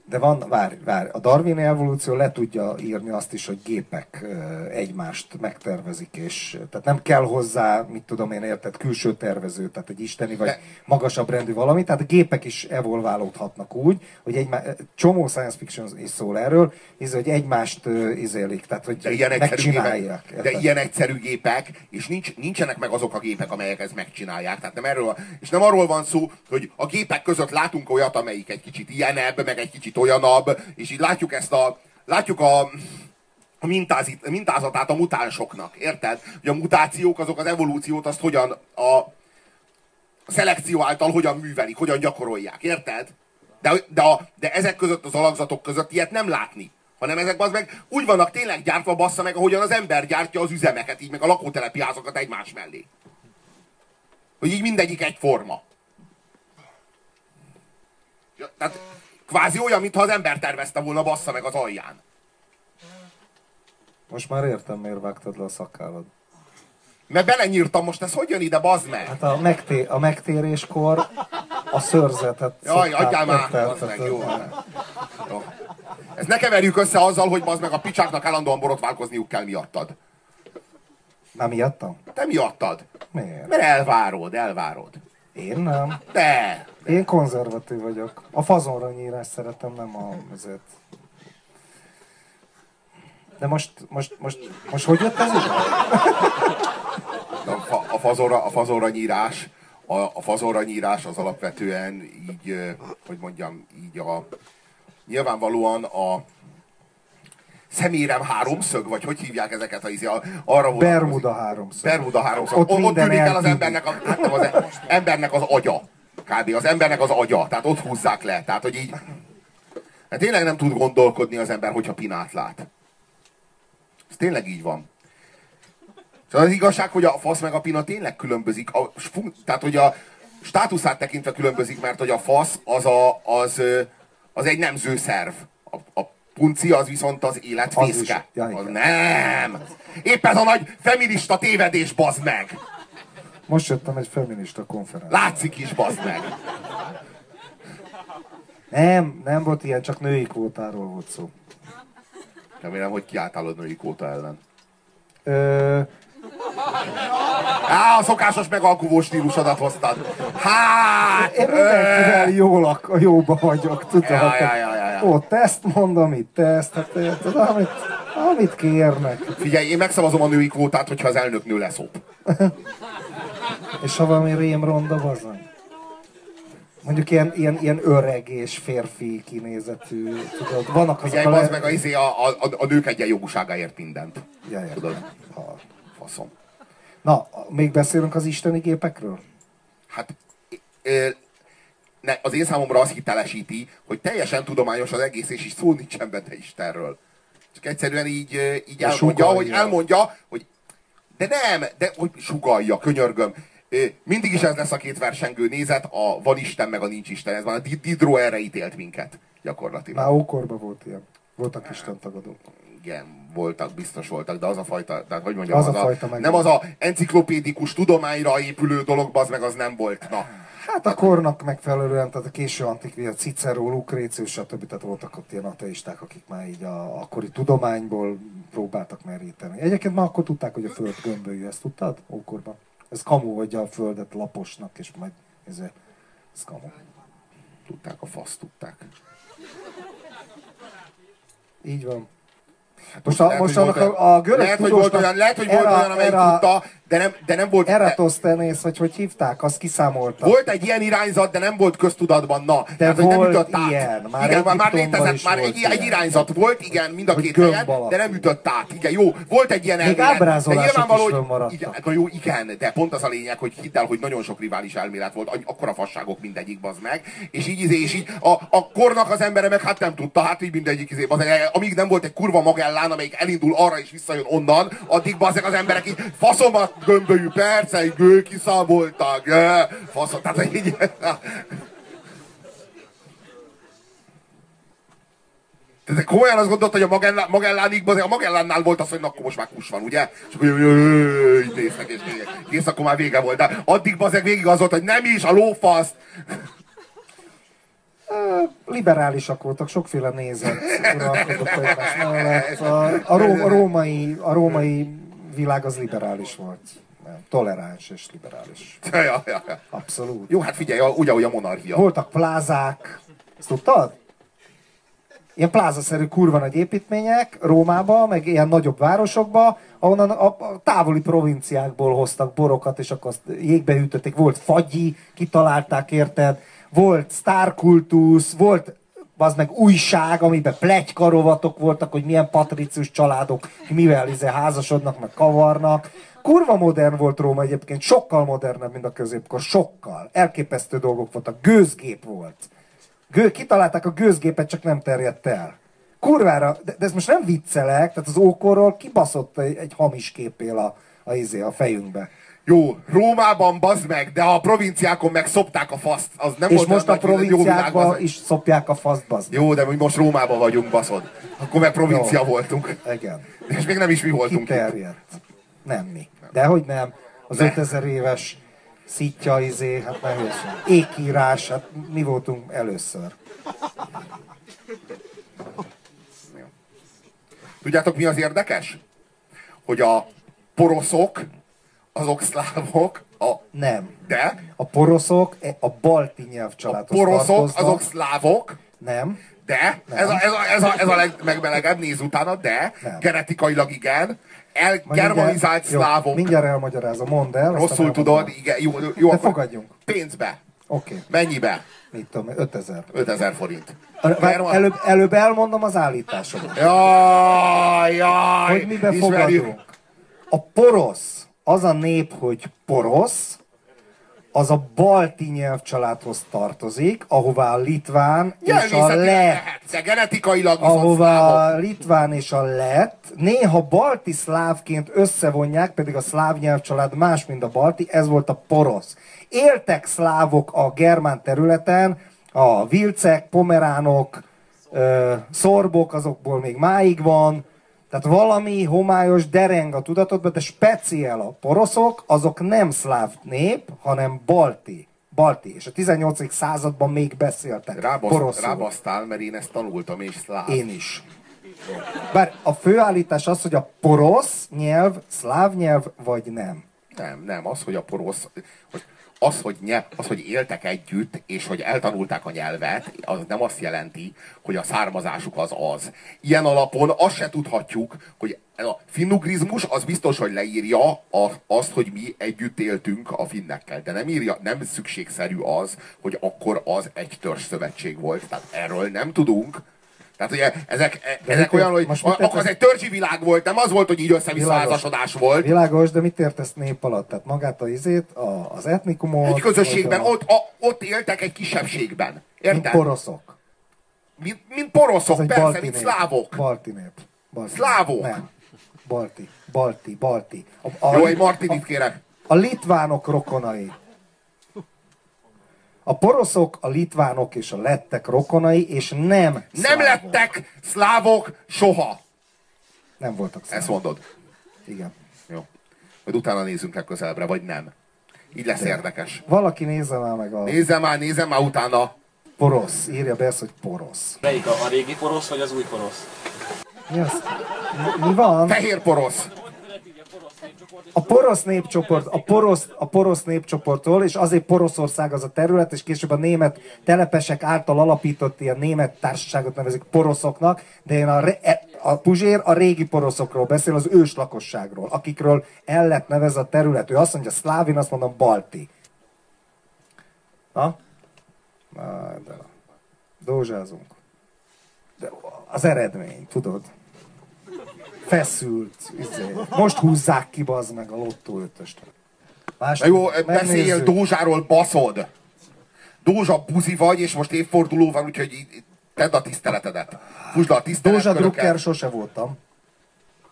De van, várj, várj, a Darwin evolúció le tudja írni azt is, hogy gépek egymást megtervezik, és tehát nem kell hozzá, mit tudom én, érted, külső tervező, tehát egy isteni vagy magasabb rendű valami, tehát a gépek is evolválódhatnak úgy, hogy egy csomó science fiction is szól erről, hisz, hogy egymást izélik, tehát hogy de ilyen megcsinálják. Gépek, de ilyen egyszerű gépek, és nincs, nincsenek meg azok a gépek, amelyek ezt megcsinálják. Tehát nem erről, és nem arról van szó, hogy a gépek között látunk olyat, amelyik egy kicsit ilyenebb, meg egy kicsit kicsit olyanabb, és így látjuk ezt a, látjuk a, a mintázit, mintázatát a mutánsoknak, érted? Hogy a mutációk azok az evolúciót azt hogyan a, a szelekció által hogyan művelik, hogyan gyakorolják, érted? De, de, a, de ezek között, az alakzatok között ilyet nem látni. Hanem ezek az meg úgy vannak tényleg gyártva bassza meg, ahogyan az ember gyártja az üzemeket, így meg a lakótelepi házakat egymás mellé. Hogy így mindegyik egyforma. Ja, tehát kvázi olyan, mintha az ember tervezte volna bassza meg az alján. Most már értem, miért vágtad le a szakállad. Mert belenyírtam most, ez hogy jön ide, bazd meg? Hát a, megté- a megtéréskor a szörzetet Jaj, adjál már, bazd meg, jó. Ezt ne keverjük össze azzal, hogy bazd meg a picsáknak állandóan borotválkozniuk kell miattad. Nem ijedtem? Te miattad? Miért? Mert elvárod, elvárod. Én nem. De, Én konzervatív vagyok. A fazonra nyírás szeretem, nem a ezért. De most, most, most, most hogy jött ez a, a, fazonra, a fazonra nyírás, a, a fazonra nyírás az alapvetően így, hogy mondjam, így a, nyilvánvalóan a szemérem háromszög, vagy hogy hívják ezeket a, izé, arra vonatkozik. Bermuda háromszög. Bermuda háromszög. Ott Ott, ott tűnik el az embernek, a, hát nem az embernek az agya. Kb. az embernek az agya. Tehát ott húzzák le. Tehát, hogy így... Hát tényleg nem tud gondolkodni az ember, hogyha pinát lát. Ez tényleg így van. Szóval az igazság, hogy a fasz meg a pina tényleg különbözik. A, tehát, hogy a státuszát tekintve különbözik, mert hogy a fasz az, a, az, az egy nemző szerv. A, a punci az viszont az élet Az fészke. Ja, Az nem! Épp ez a nagy feminista tévedés, bazd meg! Most jöttem egy feminista konferenciára. Látszik is, bazd meg! Nem, nem volt ilyen, csak női kvótáról volt szó. Remélem, hogy kiálltál a női kóta ellen. Ö, Á, a szokásos megalkuvó stílusodat hoztad. Hát! én mindenkivel jól, ak- jóba vagyok, tudod? Ja, ja, ja, ja, ja. Ó, teszt mondom, itt teszt, hát érted, amit, amit kérnek. Figyelj, én megszavazom a női kvótát, hogyha az elnök nő leszop. És ha valami rémronda, bazony. Mondjuk ilyen, ilyen, ilyen öreg és férfi kinézetű, tudod, vannak azok Figyelj, a... le- meg a, izé, a, a, a nők egyenjogúságáért mindent. Ja, ja. Tudod? Ha. Faszom. Na, még beszélünk az isteni gépekről? Hát ne, az én számomra azt hitelesíti, hogy teljesen tudományos az egész, és is szó nincsen benne Istenről. Csak egyszerűen így, így De elmondja, sugallja. hogy elmondja, hogy de nem, de hogy sugalja, könyörgöm. Mindig is ez lesz a két versengő nézet, a van Isten meg a nincs Isten. Ez van, a Di- Diderot erre ítélt minket gyakorlatilag. Már ókorban volt ilyen. Voltak istentagadók. Igen, voltak, biztos voltak, de az a fajta, tehát hogy mondjam, Az az, a a, fajta meg- nem az a enciklopédikus tudományra épülő dolog, az meg az nem volt. Na, Hát a kornak megfelelően, tehát a késő antikvia, Cicero, Lucrécius, stb. Tehát voltak ott ilyen ateisták, akik már így a akkori tudományból próbáltak meríteni. Egyébként már akkor tudták, hogy a föld gömbölyű, ezt tudtad? Ókorban. Ez kamu, hogy a földet laposnak, és majd ez, ez kamu. tudták a fasz, tudták. Így van. Most, a, lehet, most annak a, a görög lehet, hogy volt tudósnak olyan, lehet, hogy volt olyan, amelyik tudta, de nem, de nem volt... Eratosthenész, vagy hogy hívták, azt kiszámolta. Volt egy ilyen irányzat, de nem volt köztudatban, na. De Tehát, hogy nem volt ütött át. ilyen, már igen, már, már létezett, már volt egy, egy ilyen. irányzat volt, igen, mind a Hogy két helyen, de nem ütött át. Igen, jó, volt egy ilyen Még elmélet, ábrázolások de nyilvánvaló, is. Igen, na jó, igen, de pont az a lényeg, hogy hidd el, hogy nagyon sok rivális elmélet volt, any- akkora fasságok mindegyik, bazd meg, és így, és így a, a kornak az embere meg hát nem tudta, hát így mindegyik, izé, bazd meg, amíg nem volt egy kurva magellán, amelyik elindul arra és visszajön onnan, addig bazd az emberek így faszomat gömbölyű percei, gő kiszámoltak, ö, faszom, tehát így, Tehát komolyan azt gondolt, hogy a Magellán, Magellánig, a Magellánnál volt az, hogy na, akkor most már kus van, ugye? És akkor így néztek, és kész, akkor már vége volt. De addig bazeg végig az volt, hogy nem is, a lófasz. Ö, liberálisak voltak, sokféle nézet. A, a, a, római, a római világ az liberális volt. Nem, toleráns és liberális. Ja, ja, ja. Abszolút. Jó, hát figyelj, ugye, hogy a monarchia. Voltak plázák, ezt tudtad? Ilyen plázaszerű kurva nagy építmények Rómába, meg ilyen nagyobb városokba, ahonnan a, a távoli provinciákból hoztak borokat, és akkor azt jégbe hűtötték. Volt fagyi, kitalálták, érted? Volt sztárkultusz, volt az meg újság, amiben plegykarovatok voltak, hogy milyen patricius családok mivel izé házasodnak, meg kavarnak. Kurva modern volt Róma egyébként, sokkal modernebb, mint a középkor, sokkal. Elképesztő dolgok voltak, gőzgép volt. Gő, kitalálták a gőzgépet, csak nem terjedt el. Kurvára, de, de ezt most nem viccelek, tehát az ókorról kibaszott egy, egy hamis képél a, a, izé, a fejünkbe. Jó, Rómában bazd meg, de a provinciákon meg szopták a faszt. Az nem És volt most a provinciákban is szopják a faszt, bazd. Jó, de mi most Rómában vagyunk, baszod. Akkor meg provincia Jó. voltunk. Igen. És még nem is mi voltunk itt. Kiterjedt. Nem mi. De hogy nem. Az Ne. 5000 éves szitja, izé, hát ne hősön. Ékírás, hát mi voltunk először. Tudjátok, mi az érdekes? Hogy a poroszok, azok szlávok, a, Nem. de A poroszok a balti a nyelvcsaládhoz poroszok, tartoznak. azok szlávok, Nem. de, ez a, ez a, ez a, ez a legmegmelegebb, néz utána, de Nem. genetikailag igen, elgermanizált mindjárt- jó, szlávok, Mindjárt elmagyarázom, mondd el. rosszul tudod, igen, jó, jó De fogadjunk. pénzbe. Oké, okay. Mennyibe? mit tudom, én, 5000. 5000 forint. Van? Előbb, előbb elmondom az állításomat. Jaj, jaj, Hogy miben fogadunk. A porosz, az a nép, hogy porosz, az a balti nyelvcsaládhoz tartozik, ahová a litván és a lett lehet, de genetikailag ahová a litván és a lett néha balti szlávként összevonják, pedig a szláv nyelvcsalád más, mint a balti, ez volt a porosz. Éltek szlávok a germán területen, a vilcek, pomeránok, szorbok, azokból még máig van, tehát valami homályos dereng a tudatodban, de speciál a poroszok, azok nem szláv nép, hanem balti. Balti. És a 18. században még beszéltek Rábasz, poroszul. rábasztál, mert én ezt tanultam, és szláv. Én is. Bár a főállítás az, hogy a porosz nyelv szláv nyelv, vagy nem. Nem, nem, az, hogy a porosz, hogy az, hogy, nye, az, hogy éltek együtt, és hogy eltanulták a nyelvet, az nem azt jelenti, hogy a származásuk az az. Ilyen alapon azt se tudhatjuk, hogy a finnugrizmus az biztos, hogy leírja a, azt, hogy mi együtt éltünk a finnekkel, de nem írja, nem szükségszerű az, hogy akkor az egy törzszövetség volt. Tehát erről nem tudunk. Tehát ugye ezek, e- ezek olyan, hogy most mit akkor az egy törzsi világ volt, nem az volt, hogy így házasodás volt. Világos, de mit értesz nép alatt? Tehát magát a izét, a, az etnikumot? Egy közösségben, a- ott, a, ott éltek egy kisebbségben. Mint Érted? poroszok. Mint, mint poroszok, persze, balti mint nép. szlávok. Balti nép. Balti. Szlávok. Nem. Balti. Balti. Balti. A, a, Jó, egy Martinit kérek. a litvánok rokonai. A poroszok, a litvánok és a lettek rokonai, és nem Nem szlávok. lettek szlávok soha. Nem voltak Ezt szlávok. mondod. Igen. Jó. Majd utána nézzünk legközelebbre, vagy nem. Így lesz érdekes. Valaki nézze már meg a Nézzem már, nézzem már utána. porosz. Írja be ezt, hogy porosz. Melyik a, a régi porosz, vagy az új porosz? Mi az? Mi, mi van? Fehér porosz. A porosz népcsoport, a porosz, a porosz népcsoporttól, és azért Poroszország az a terület, és később a német telepesek által alapított ilyen német társaságot nevezik poroszoknak, de én a, e- a Puzsér a régi poroszokról beszél, az ős lakosságról, akikről el lett nevezve a terület. Ő azt mondja szláv, én azt mondom balti. Na? Na, de dózsázunk. De az eredmény, tudod? Feszült. Izé. Most húzzák ki, bazd meg a lottó ötöst. Más, Na jó, beszéljél megnézzük. Dózsáról, baszod. Dózsa buzi vagy, és most évforduló van, úgyhogy tedd a tiszteletedet. Húzd a Dózsa tiszteletköröket. Drucker sose voltam.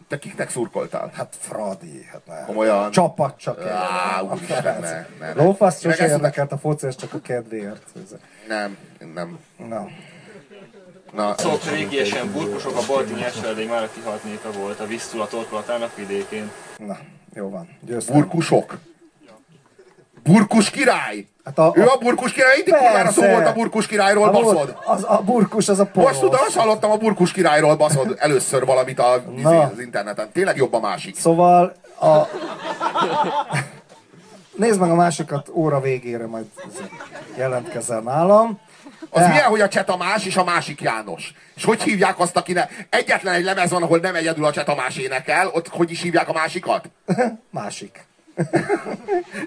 Te kiknek szurkoltál? Hát Fradi, hát nem. Komolyan? Csapat csak. Á, úristen, ne, ne, ne. Lófasz sose érdekelt a foci, csak a kedvéért. Ez- Nem, nem. Na. Szóval régiesen burkosok a balti nyelvcsaládék már kihalt népe volt a Visztula torkolatának vidékén. Na, jó van. Győztem. burkusok. Burkus király! Hát a- ő a- a burkus király, mindig kurvára szó volt a burkus királyról, A, baszod. volt, az, a burkus az a porosz. Most tudom, azt hallottam a burkus királyról, baszod, először valamit a, izé, Na. az interneten. Tényleg jobb a másik. Szóval a... Nézd meg a másikat óra végére, majd jelentkezel nálam. Az Tehát- milyen, hogy a Cseh Tamás és a másik János? És hogy hívják azt, akinek egyetlen egy lemez van, ahol nem egyedül a Cseh Tamás énekel, ott hogy is hívják a másikat? Másik.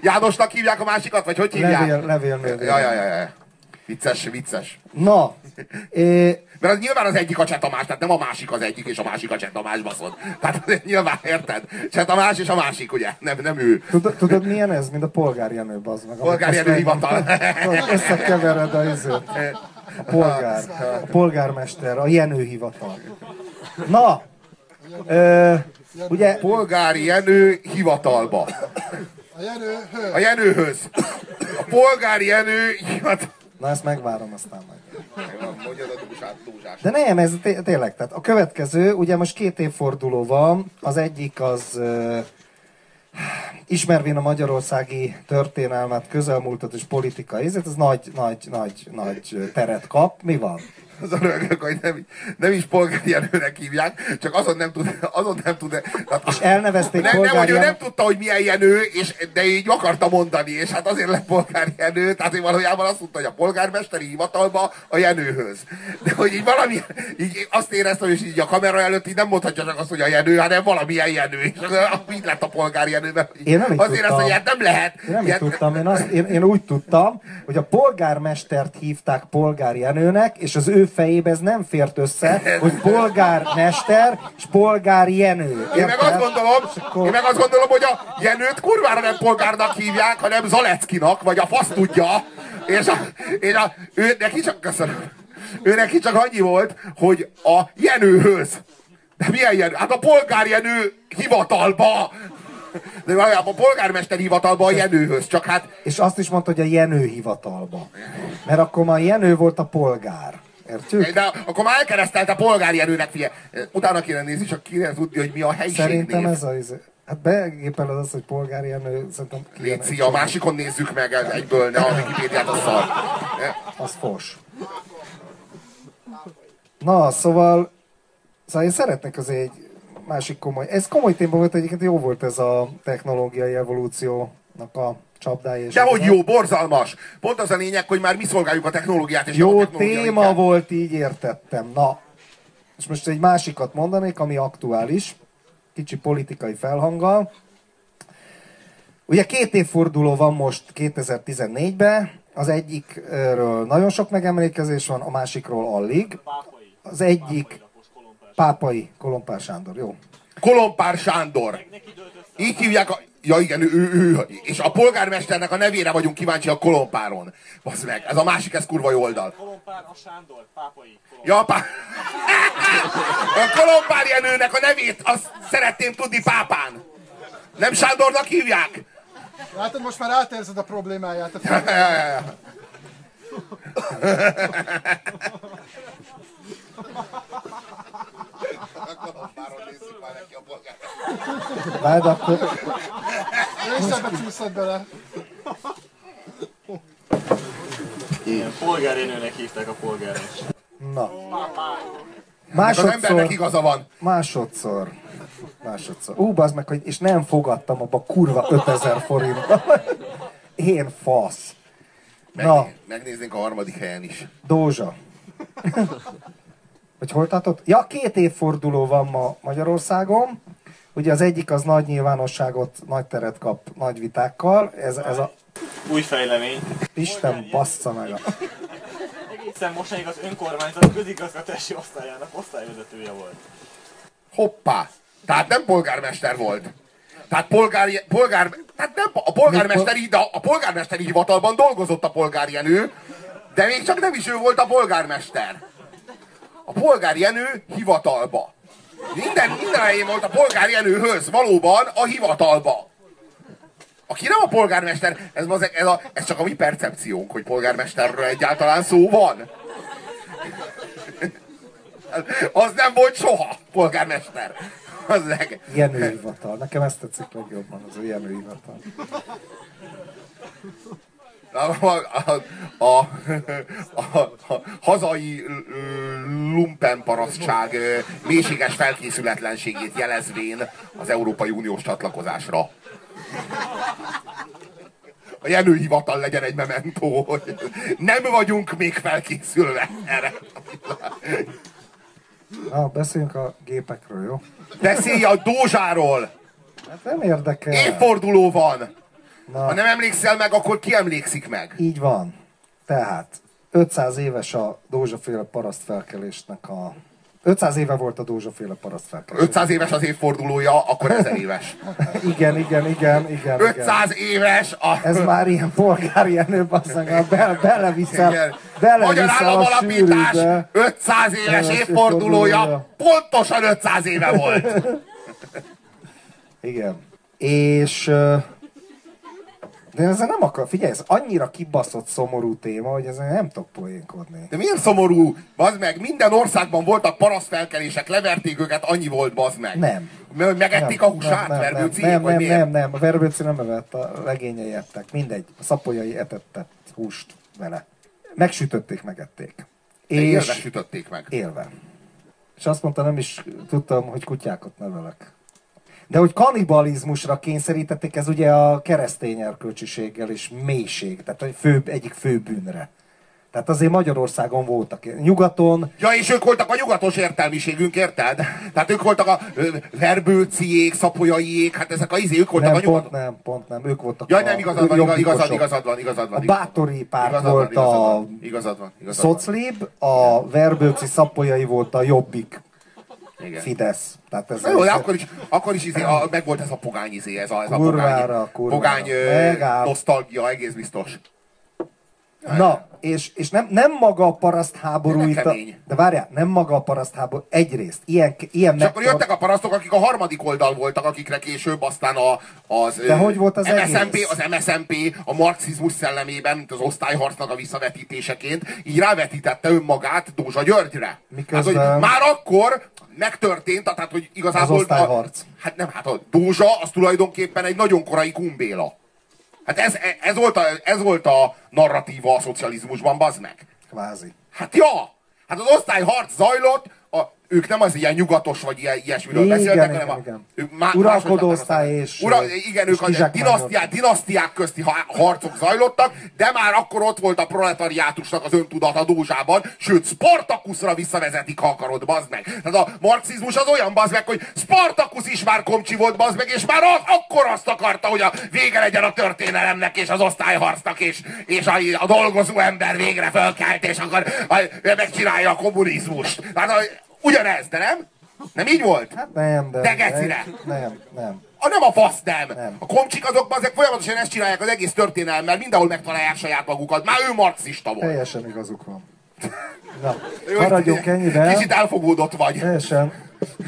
Jánosnak hívják a másikat, vagy hogy hívják? Levél, levélnél. Ja, ja, ja, ja. Vicces, vicces. Na, é, Mert az nyilván az egyik a Cseh Tamás, tehát nem a másik az egyik, és a másik a Cseh Tamás, baszod. Tehát nyilván érted. Cseh Tamás és a másik, ugye? Nem, nem ő. tudod, tudod milyen ez? Mint a polgárjenő, bazd meg. Polgárjenő hivatal. Összekevered a izőt. A polgár, a polgármester, a Jenőhivatal. Na, ö, ugye Polgári Jenő hivatalba. A Jenő, hő. A Jenőhöz. A polgári Jenő hivatal... Na ezt megvárom aztán majd. De nem, ez té- tényleg, tehát a következő, ugye most két évforduló van, az egyik az uh, ismervén a magyarországi történelmet, közelmúltat és politikai, ez nagy, nagy, nagy, nagy teret kap. Mi van? Az a rögök, hogy nem, nem is polgári Jenőnek hívják, csak azon nem tud, azon nem tud, hát, És elnevezték nem, nem, hogy ő nem tudta, hogy milyen Jenő, és, de így akarta mondani, és hát azért lett polgári Jenő, tehát ő valójában azt mondta, hogy a polgármesteri hivatalba a Jenőhöz. De hogy így valami, így azt éreztem, és így a kamera előtt így nem mondhatja csak azt, hogy a Jenő, hanem valamilyen Jenő, és így lett a polgári Jenő, mert Én nem éreztem, tudtam. hogy hát nem lehet. Én nem Ilyet- tudtam, én, azt, én, én úgy tudtam, hogy a polgármestert hívták polgári Jenőnek, és az ő fejébe ez nem fért össze, hogy polgármester és polgári Jenő. Én meg azt gondolom, akkor- én meg azt gondolom, hogy a Jenőt kurvára nem polgárnak hívják, hanem Zaleckinak, vagy a fasz tudja. És, a, és a, ő neki csak, köszönöm, ő neki csak annyi volt, hogy a Jenőhöz. De milyen Jenő? Hát a polgár Jenő hivatalba. De valójában a polgármester hivatalba a Jenőhöz, csak hát És azt is mondta, hogy a Jenő hivatalba. Mert akkor már Jenő volt a polgár. Értjük? de akkor már elkeresztelte a polgár Jenőnek, figyelj. Utána kéne nézni, csak kéne tudni, hogy mi a helység Szerintem név. ez a... izé- Hát begépeled azt, hogy polgári Jenő, szerintem... Léci, a másikon nézzük meg egyből, ne a Wikipédiát a szar. Az fos. Na, szóval... Szóval én szeretnék azért egy másik komoly... Ez komoly téma volt egyébként, jó volt ez a technológiai evolúciónak a csapdája. és De hogy jó, borzalmas. Pont az a lényeg, hogy már mi szolgáljuk a technológiát, és nem a Jó technológia téma minket. volt, így értettem. Na, és most egy másikat mondanék, ami aktuális, kicsi politikai felhanggal. Ugye két évforduló van most 2014-ben, az egyikről nagyon sok megemlékezés van, a másikról alig. Az egyik pápai Kolompár Sándor, jó. Kolompár Sándor. Így hívják a... Ja igen, ő, ő, ő, és a polgármesternek a nevére vagyunk kíváncsi a Kolompáron. Basz meg, ez a másik, ez kurva jó oldal. Kolompár, a Sándor, pápai. Ja, pá... A Kolompár Jenőnek a nevét, azt szeretném tudni pápán. Nem Sándornak hívják? Látod, most már átérzed a problémáját. A Ja, ja, ja, ja. A Kolompáron nézzük már neki a polgármester. Várj, de akkor Részebe csúszod bele. Ilyen polgárénőnek hívták a polgármester. na. Az embernek Másodszor, igaza van. másodszor, másodszor. Ú, bazd meg, hogy és nem fogadtam abba kurva 5000 forintba. Én fasz. Na, Megné- Megnéznénk a harmadik helyen is. Dózsa. Hogy hol tartott? Ja, két évforduló van ma Magyarországon. Ugye az egyik az nagy nyilvánosságot, nagy teret kap nagy vitákkal. Ez, ez a Új fejlemény. Isten bassza meg a... Egészen mostanig az önkormányzat közigazgatási osztályának osztályvezetője volt. Hoppá! Tehát nem polgármester volt. Tehát polgár, polgár, tehát nem, a polgármesteri, de a polgármesteri hivatalban dolgozott a polgár Jenő, de még csak nem is ő volt a polgármester. A polgár Jenő hivatalba. Minden, minden helyén volt a polgár Jenőhöz, valóban a hivatalba. Aki nem a polgármester, ez, mazeg- ez, a, ez csak a mi percepciónk, hogy polgármesterről egyáltalán szó van. Az nem volt soha polgármester. Az leg... Jenő hivatal. Nekem ezt tetszik legjobban, az a Jenő hivatal. A, a, a, a, a hazai ö, lumpen parasztság mélységes felkészületlenségét jelezvén az Európai Uniós csatlakozásra. A Jenő hivatal legyen egy mementó, hogy nem vagyunk még felkészülve erre. Na, beszéljünk a gépekről, jó? Beszélj a Dózsáról! Hát nem érdekel. Évforduló van! Na, Ha nem emlékszel meg, akkor ki emlékszik meg? így van. Tehát 500 éves a Dózsaféle parasztfelkelésnek a 500 éve volt a Dózsaféle parasztfelkelés. 500 éves az évfordulója, akkor 1000 éves. Igen, igen, igen, igen. 500 éves a... Ez már ilyen polgári enő, basszang, be, beleviszel, Igen. Beleviszel a sűrűbe. 500 éves Éves évfordulója évfordulója. pontosan 500 éve volt. Igen. És... De ezzel nem akar, figyelj, ez annyira kibaszott szomorú téma, hogy ezzel nem tudok poénkodni. De milyen szomorú, bazd meg, minden országban voltak parasztfelkelések, leverték őket, annyi volt, bazd meg. Nem. Megették a húsát, nem, nem, verbőci, nem, nem, miért? nem, nem, a verbőci nem evett, a legényei ettek, mindegy. A szapolyai etettek húst vele. Megsütötték, megették. De élve És sütötték meg. élve. És azt mondta, nem is tudtam, hogy kutyákat nevelek. De hogy kannibalizmusra kényszerítették, ez ugye a keresztény erkölcsiséggel és mélység, tehát egy fő, egyik fő bűnre. Tehát azért Magyarországon voltak. Nyugaton Ja, és ők voltak a nyugatos értelmiségünk, érted? Tehát ők voltak a verbőciék, szapolyaiék, hát ezek a izé, ők voltak nem, a nyugat... pont nem, pont nem, ők voltak Jaj, a nem, igazad van, igazad, igazad, igazad van, igazad van. A van. Bátori párt Igazad van, volt igazad a van, Igazad van, igazad van. Szoclib, a Verbőci szapolyai volt a Jobbik Igen. Fidesz. Tehát ez Na jó, de akkor is, akkor is izé, a, meg volt ez a pogány izé, ez a, ez a Kurvára, pogány, kurvára. pogány ö, nosztalgia, egész biztos. Na, és, és nem, nem maga a paraszt háború Tényleg itt a. De várjál, nem maga a paraszt háború, egyrészt, ilyen, ilyen És akkor jöttek a parasztok, akik a harmadik oldal voltak, akikre később aztán a, az, De hogy volt az MSZMP, egész? az MSZMP a marxizmus szellemében, mint az osztályharcnak a visszavetítéseként, így rávetítette önmagát Dózsa Györgyre. Miközben- Hát, hogy már akkor megtörtént, tehát hogy igazából... Az osztályharc. A, hát nem, hát a Dózsa az tulajdonképpen egy nagyon korai kumbéla. Hát ez, ez, volt a, ez volt a narratíva a szocializmusban, bazd meg. Kvázi. Hát ja! Hát az osztályharc zajlott, ők nem az ilyen nyugatos vagy ilyen, ilyesmiről Igen, beszéltek, igen, hanem a, igen. ők má, Uralkodó osztály és- Ura, igen, és ők a kizsákmányoltak. dinasztiák, dinasztiák közti ha- harcok zajlottak, de már akkor ott volt a proletariátusnak az öntudata Dózsában, sőt, Spartakuszra visszavezetik, ha akarod, bazd meg. Tehát a marxizmus az olyan, bazd meg, hogy Spartakusz is már komcsi volt, bazd meg, és már az, akkor azt akarta, hogy a vége legyen a történelemnek és az osztályharcnak, és, és a, a dolgozó ember végre fölkelt, és akkor a, megcsinálja a kommunizmust. Tehát a, ugyanez, de nem? Nem így volt? Hát nem, de... De gecire! Nem, nem. A nem a fasz nem. Nem. A komcsik azok ezek folyamatosan ezt csinálják az egész történelemmel, mindenhol megtalálják saját magukat. Már ő marxista volt. Teljesen igazuk van. Na, Jó, maradjunk ennyiben. Kicsit elfogódott vagy. Teljesen,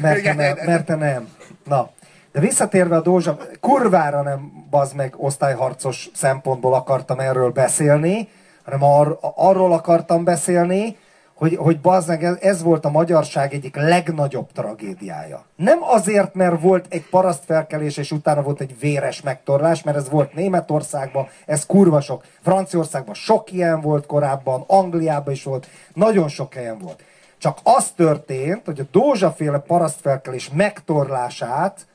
mert te nem. Mert te nem. Na, de visszatérve a Dózsa, kurvára nem bazd meg osztályharcos szempontból akartam erről beszélni, hanem ar- arról akartam beszélni, hogy, hogy bazd meg, ez, ez volt a magyarság egyik legnagyobb tragédiája. Nem azért, mert volt egy parasztfelkelés, és utána volt egy véres megtorlás, mert ez volt Németországban, ez kurva sok. Franciaországban sok ilyen volt korábban, Angliában is volt, nagyon sok helyen volt. Csak az történt, hogy a Dózsaféle parasztfelkelés megtorlását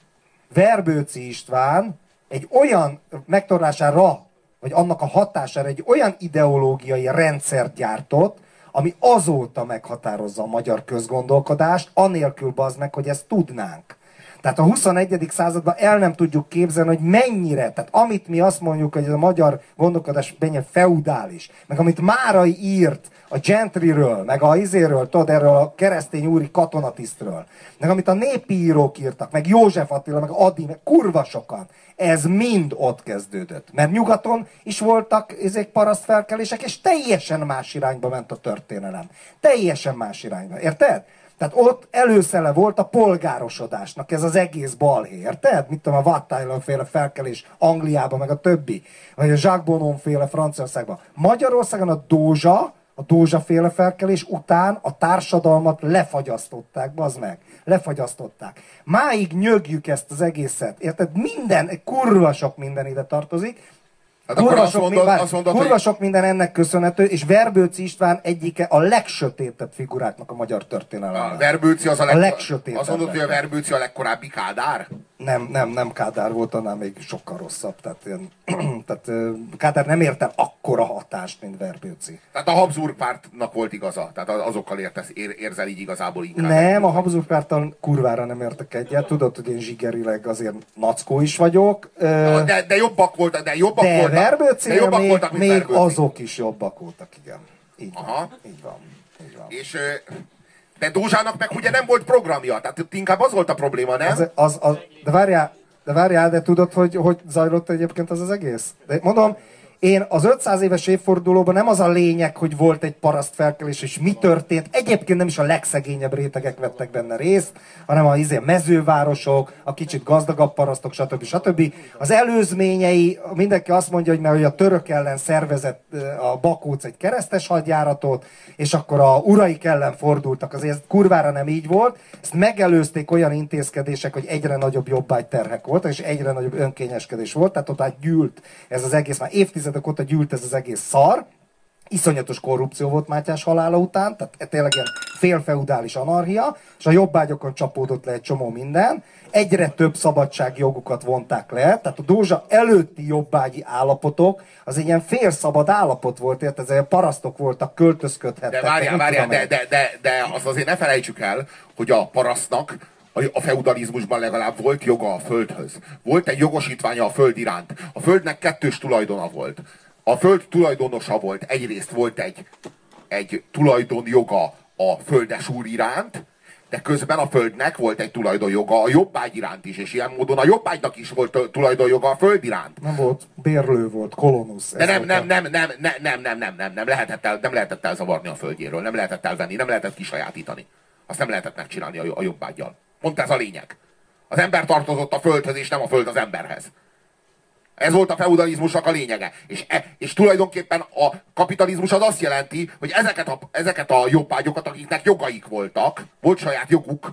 Verbőci István egy olyan megtorlására, vagy annak a hatására egy olyan ideológiai rendszert gyártott, ami azóta meghatározza a magyar közgondolkodást, anélkül bazd meg, hogy ezt tudnánk. Tehát a 21. században el nem tudjuk képzelni, hogy mennyire, tehát amit mi azt mondjuk, hogy ez a magyar gondolkodás mennyire feudális, meg amit Márai írt a gentryről, meg a izéről, tudod, erről a keresztény úri katonatisztről, meg amit a népi írók írtak, meg József Attila, meg Adi, meg kurva sokan, ez mind ott kezdődött. Mert nyugaton is voltak ezek parasztfelkelések, és teljesen más irányba ment a történelem. Teljesen más irányba. Érted? Tehát ott előszele volt a polgárosodásnak ez az egész balhé, érted? Mit tudom, a Watt féle felkelés Angliában, meg a többi. Vagy a Jacques Bonon féle Franciaországban. Magyarországon a Dózsa, a Dózsa féle felkelés után a társadalmat lefagyasztották, bazd meg. Lefagyasztották. Máig nyögjük ezt az egészet, érted? Minden, kurva sok minden ide tartozik, Hát kurva, azt sok, mondod, minden, azt mondod, kurva hogy sok minden ennek köszönhető, és Verbőci István egyike a legsötétebb figuráknak a magyar a történelemben. Verbőci az a, A leg... legsötétebb Azt mondod, hogy a. Verbőci a legkorábbi Kádár? Nem, nem, nem Kádár volt, annál még sokkal rosszabb. Tehát, ilyen, tehát Kádár nem ért el akkora hatást, mint Verbőci. Tehát a Habsburg pártnak volt igaza. Tehát azokkal értesz, ér, érzel így igazából inkább. Nem, a Habsburg párttal kurvára nem értek egyet. Tudod, hogy én zsigerileg azért nackó is vagyok. De, de jobbak voltak, de jobbak de voltak. Verbőcinél jobbak még, voltak, még Verbőci. azok is jobbak voltak, igen. Így van. Aha. Így van. Így van. És De Dózsának meg ugye nem volt programja, tehát itt inkább az volt a probléma, nem? Az, az, az, de várjál, de várjál, de tudod, hogy, hogy zajlott egyébként az az egész? De mondom, én az 500 éves évfordulóban nem az a lényeg, hogy volt egy paraszt felkelés, és mi történt. Egyébként nem is a legszegényebb rétegek vettek benne részt, hanem a izé, mezővárosok, a kicsit gazdagabb parasztok, stb. stb. Az előzményei, mindenki azt mondja, hogy mert hogy a török ellen szervezett a Bakóc egy keresztes hadjáratot, és akkor a uraik ellen fordultak. Azért ez kurvára nem így volt. Ezt megelőzték olyan intézkedések, hogy egyre nagyobb jobbágyterhek voltak, és egyre nagyobb önkényeskedés volt, tehát ott gyűlt ez az egész, már évtizedek óta gyűlt ez az egész szar, iszonyatos korrupció volt Mátyás halála után, tehát tényleg ilyen félfeudális anarchia, és a jobbágyokon csapódott le egy csomó minden, egyre több szabadságjogokat vonták le, tehát a Dózsa előtti jobbágyi állapotok, az egy ilyen félszabad állapot volt, érted? ezek parasztok voltak, költözködhettek. De várjál, várjál, de, de, de, de azt azért ne felejtsük el, hogy a parasztnak a- feudalizmusban legalább volt joga a földhöz. Volt egy jogosítványa a föld iránt. A földnek kettős tulajdona volt. A föld tulajdonosa volt. Egyrészt volt egy, egy tulajdonjoga a földes úr iránt, de közben a földnek volt egy tulajdonjoga a jobbágy iránt is, és ilyen módon a jobbágynak is volt tulajdonjoga a föld iránt. Nem volt, bérlő volt, kolonusz. De nem, nem, nem, nem, nem, nem, nem, nem, nem, nem, lehetett el, nem lehetett elzavarni a földjéről, nem lehetett elvenni, nem lehetett kisajátítani. Azt nem lehetett megcsinálni a, a jobbágyjal. Pont ez a lényeg. Az ember tartozott a földhöz, és nem a föld az emberhez. Ez volt a feudalizmusnak a lényege. És, e, és tulajdonképpen a kapitalizmus az azt jelenti, hogy ezeket a, ezeket a jobbágyokat, akiknek jogaik voltak, volt saját joguk,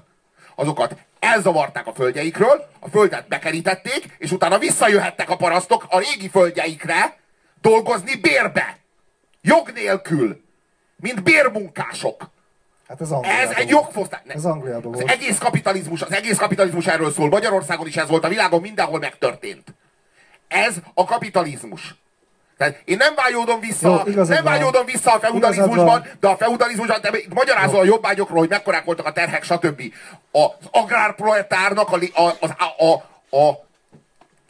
azokat elzavarták a földjeikről, a földet bekerítették, és utána visszajöhettek a parasztok a régi földjeikre dolgozni bérbe. Jog nélkül. Mint bérmunkások. Hát ez Angliában Ez egy jogfosztás. Ez Angliában Az volt. egész kapitalizmus, az egész kapitalizmus erről szól. Magyarországon is ez volt, a világon mindenhol megtörtént. Ez a kapitalizmus. Tehát én nem vágyódom vissza, Jó, nem vágyódom vissza a feudalizmusban, de a feudalizmusban, te magyarázol a jobbágyokról, hogy mekkorák voltak a terhek, stb. Az agrárproletárnak a, a, az, a, a, a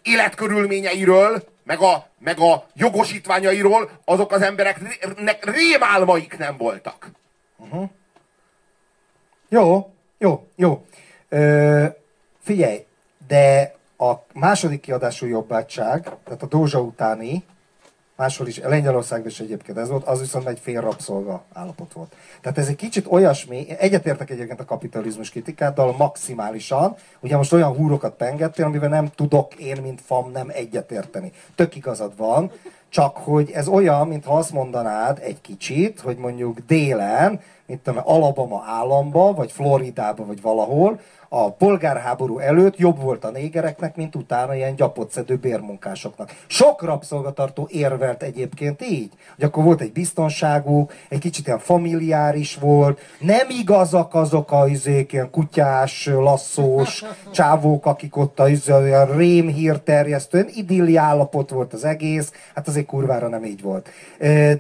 életkörülményeiről, meg a, meg a jogosítványairól azok az embereknek rémálmaik nem voltak. Jó, jó, jó. Ö, figyelj, de a második kiadású jobbátság, tehát a Dózsa utáni, máshol is, Lengyelországban is egyébként ez volt, az viszont egy fél rabszolga állapot volt. Tehát ez egy kicsit olyasmi, egyetértek egyébként a kapitalizmus kritikáddal maximálisan, ugye most olyan húrokat pengettél, amivel nem tudok én, mint fam nem egyetérteni. Tök igazad van, csak hogy ez olyan, mintha azt mondanád egy kicsit, hogy mondjuk délen, mint tudom, Alabama államba, vagy Floridába, vagy valahol, a polgárháború előtt jobb volt a négereknek, mint utána ilyen gyapotszedő bérmunkásoknak. Sok rabszolgatartó érvelt egyébként így, hogy akkor volt egy biztonságuk, egy kicsit ilyen familiáris volt, nem igazak azok a izék, ilyen kutyás, lasszós csávók, akik ott a izé, olyan rémhír terjesztően, idilli állapot volt az egész, hát azért kurvára nem így volt.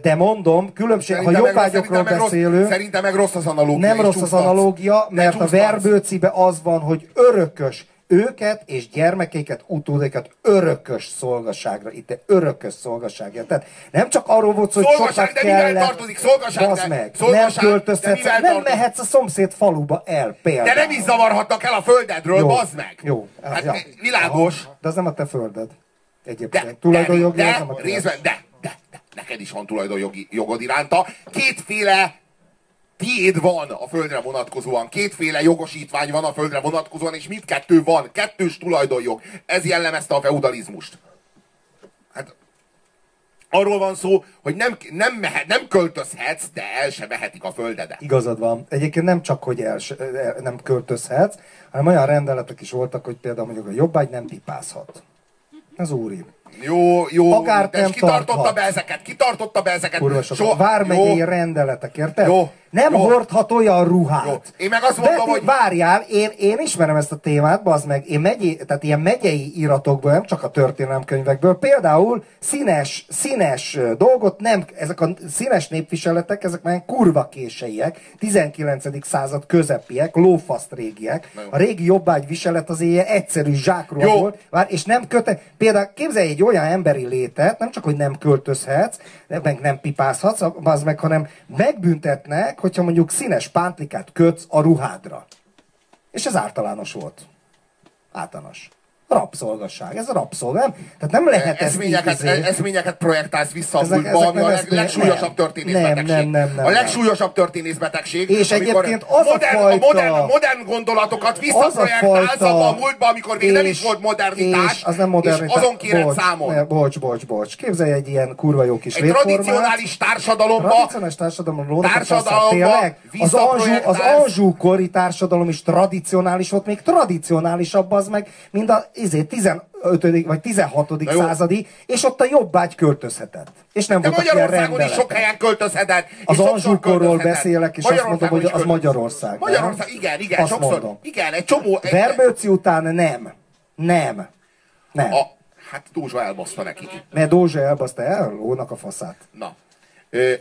De mondom, különbség, ha Szerintem meg- jobbágyokról meg rossz- beszélünk, Szerintem meg rossz az analógia. nem rossz az analógia, mert a verbőcibe az van, hogy örökös őket és gyermekeiket, utódaikat örökös szolgaságra, itt örökös szolgaságra. Tehát nem csak arról volt szó, hogy Szolgaság, sokat de kellett, tartozik? Szolgaság, bazd de- meg, szolgaság, nem de költözhetsz, nem tartozik? mehetsz a szomszéd faluba el például. De nem is zavarhatnak el a földedről, Jó, bazd meg! Jó. Hát ja. világos. De az nem a te földed. De, Egyébként. de, Tulajdonjogi az de, nem a de, tiéd. részben, de, de, de, neked is van tulajdonjogi jogod iránta. Kétféle tiéd van a földre vonatkozóan, kétféle jogosítvány van a földre vonatkozóan, és mindkettő van, kettős tulajdonjog. Ez jellemezte a feudalizmust. Hát arról van szó, hogy nem, nem, mehet, nem költözhetsz, de el se vehetik a földedet. Igazad van. Egyébként nem csak, hogy el, el- nem költözhetsz, hanem olyan rendeletek is voltak, hogy például mondjuk a jobbágy nem pipázhat. Ez úri. Jó, jó, Akár de nem kitartotta tarthat. be ezeket, kitartotta be ezeket. Kurva sok. So- Vármegyei jó, rendeletek, érted? Jó. Nem Jó. hordhat olyan ruhát. Jó. Én meg azt mondom, De, hogy- Várjál, én, én ismerem ezt a témát, bazd meg, én megyé, tehát ilyen megyei iratokból, nem csak a történelemkönyvekből, például színes, színes dolgot nem, ezek a színes népviseletek, ezek már kurva késeiek, 19. század közepiek, lófaszt régiek. A régi jobbágy viselet az ilyen egyszerű zsákról volt, vár, és nem köte, például képzelj egy egy olyan emberi létet, nem csak, hogy nem költözhetsz, meg nem pipázhatsz, az meg, hanem megbüntetnek, hogyha mondjuk színes pántlikát kötsz a ruhádra. És ez általános volt. Általános. Rabszolgasság. Ez a rabszolga. Nem? Tehát nem lehet ezt így eszményeket, izé- eszményeket projektálsz vissza a Ezek- múltba, ezek ami a leg, legsúlyosabb történészbetegség. Nem, nem, nem, nem, a leggsúlyosabb történészbetegség. És egyébként az a modern, fajta- a modern, modern gondolatokat visszaprojektálsz abba a múltba, amikor még nem is és- volt modernitás, és az nem modernitás. és azon kéred bocs, számon. Ne, bocs, bocs, bocs. Képzelj egy ilyen kurva jó kis Egy tradicionális társadalomba Tradicionális a Társadalomba tényleg? Az Anzsú, az. Anzsú kori társadalom is tradicionális volt, még tradicionálisabb az meg, mint a izé, 15. vagy 16. Na jó. századi, és ott a jobbágy költözhetett. És nem De voltak ilyen Magyarországon is sok helyen költözhetett. Az Anzsúkorról beszélek, és azt mondom, hogy az költözhetett. Magyarország. nem? Magyarország, igen, igen, Azt sokszor. mondom. Igen, egy csomó... Egy, Verbőci után nem. Nem. Nem. a, hát Dózsa elbaszta nekik. Mert Dózsa elbaszta el, lónak a faszát. Na. Ö,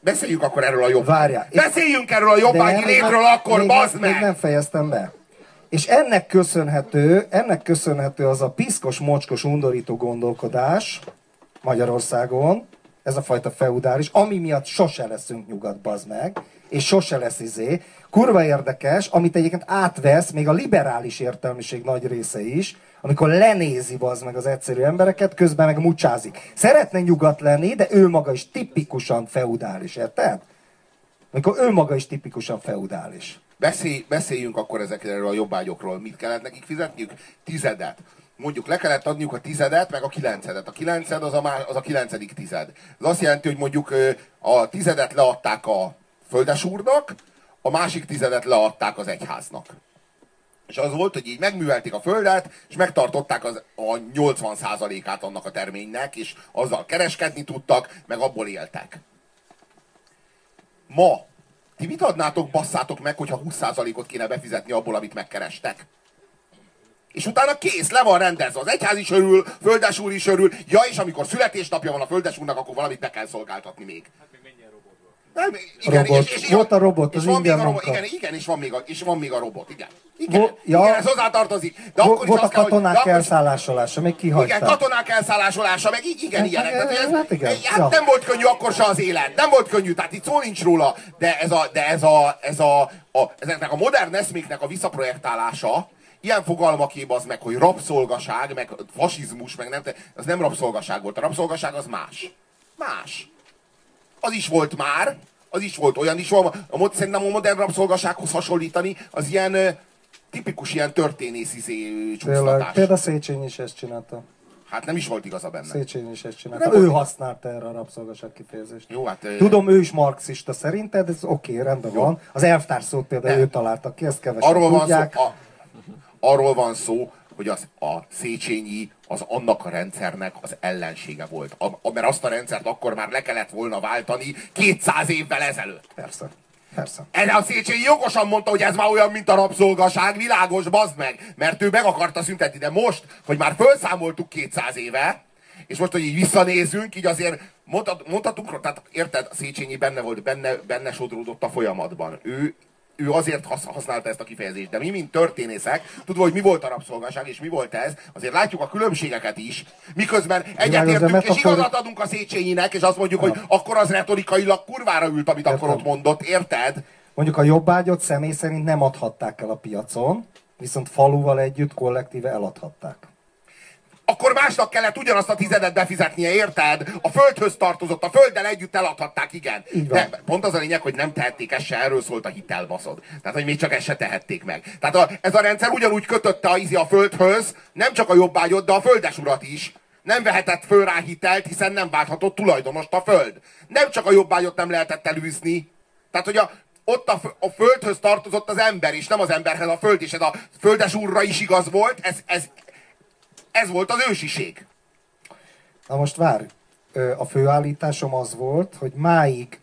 beszéljünk akkor erről a jobb. Várjál. Beszéljünk erről a jobbágyi nem- akkor, bazd meg! Még nem fejeztem be. És ennek köszönhető, ennek köszönhető az a piszkos, mocskos, undorító gondolkodás Magyarországon, ez a fajta feudális, ami miatt sose leszünk nyugat, bazd meg, és sose lesz izé. Kurva érdekes, amit egyébként átvesz még a liberális értelmiség nagy része is, amikor lenézi bazd meg az egyszerű embereket, közben meg mucsázik. Szeretne nyugat lenni, de ő maga is tipikusan feudális, érted? Amikor ő maga is tipikusan feudális. Beszélj, beszéljünk akkor ezekről a jobbágyokról. Mit kellett nekik fizetniük? Tizedet. Mondjuk le kellett adniuk a tizedet, meg a kilencedet. A kilenced az a, má, az a kilencedik tized. Ez azt jelenti, hogy mondjuk a tizedet leadták a földesúrnak, a másik tizedet leadták az egyháznak. És az volt, hogy így megművelték a földet, és megtartották az, a 80%-át annak a terménynek, és azzal kereskedni tudtak, meg abból éltek. Ma ti mit adnátok, basszátok meg, hogyha 20%-ot kéne befizetni abból, amit megkerestek? És utána kész, le van rendezve. Az egyház is örül, földes úr is örül. Ja, és amikor születésnapja van a földes úrnak, akkor valamit be kell szolgáltatni még. Nem, igen, Robot. Volt a robot, és az van még a robot, igen, igen, és van még a, és van még a robot, igen. Igen, Vo- ja. igen ez hozzátartozik. De akkor Vo- is Volt a kell, katonák akkor is- elszállásolása, még igen, kihagyták. katonák elszállásolása, meg így, igen, Hát, ilyenek. hát, ez, hát igen, hát ja. nem volt könnyű akkor se az élet. Nem volt könnyű, tehát itt szó nincs róla. De ez a, de ez a, ez a, a ezeknek a modern eszméknek a visszaprojektálása, ilyen fogalmaképp az meg, hogy rabszolgaság, meg fasizmus, meg nem, az nem rabszolgaság volt. A rabszolgaság az más. Más. Az is volt már, az is volt olyan is, volt. a, szerintem a modern rabszolgasághoz hasonlítani, az ilyen tipikus ilyen történész izé, csúsztatás. például Széchenyi is ezt csinálta. Hát nem is volt igaza benne. Széchenyi is ezt csinálta. Nem Ő volt- használta erre a rabszolgaság kifejezést. Jó, hát... Tudom, ő is marxista szerinted, ez oké, rendben van. Az elvtárs szót például Nem. ő találta ki, ezt kevesen arról van, szó, tudják. a, arról van szó, hogy az, a Széchenyi az annak a rendszernek az ellensége volt. A, mert azt a rendszert akkor már le kellett volna váltani 200 évvel ezelőtt. Persze, persze. Erre a Széchenyi jogosan mondta, hogy ez már olyan, mint a rabszolgaság, világos, bazd meg, mert ő meg akarta szüntetni, de most, hogy már felszámoltuk 200 éve, és most, hogy így visszanézünk, így azért mondhat, mondhatunk, tehát érted, a Széchenyi benne volt, benne, benne sodródott a folyamatban. Ő, ő azért hasz- használta ezt a kifejezést, de mi, mint történészek, tudva, hogy mi volt a rabszolgaság, és mi volt ez, azért látjuk a különbségeket is, miközben egyetértünk, és igazat adunk a Széchenyinek, és azt mondjuk, hogy akkor az retorikailag kurvára ült, amit akkor ott mondott, érted? Mondjuk a jobbágyot személy szerint nem adhatták el a piacon, viszont faluval együtt kollektíve eladhatták. Akkor másnak kellett ugyanazt a tizedet befizetnie, érted? A földhöz tartozott, a földdel együtt eladhatták, igen. De pont az a lényeg, hogy nem tehették ezt se, erről szólt a hitelbaszod. Tehát, hogy még csak ezt se tehették meg. Tehát a, ez a rendszer ugyanúgy kötötte a, izi a földhöz, nem csak a jobbágyot, de a földesurat is. Nem vehetett föl rá hitelt, hiszen nem válthatott tulajdonost a föld. Nem csak a jobbágyot nem lehetett elűzni. Tehát, hogy a, ott a, a földhöz tartozott az ember, és nem az emberhez a föld, és ez a földes úrra is igaz volt, ez, ez, ez volt az ősiség. Na most várj, a főállításom az volt, hogy máig,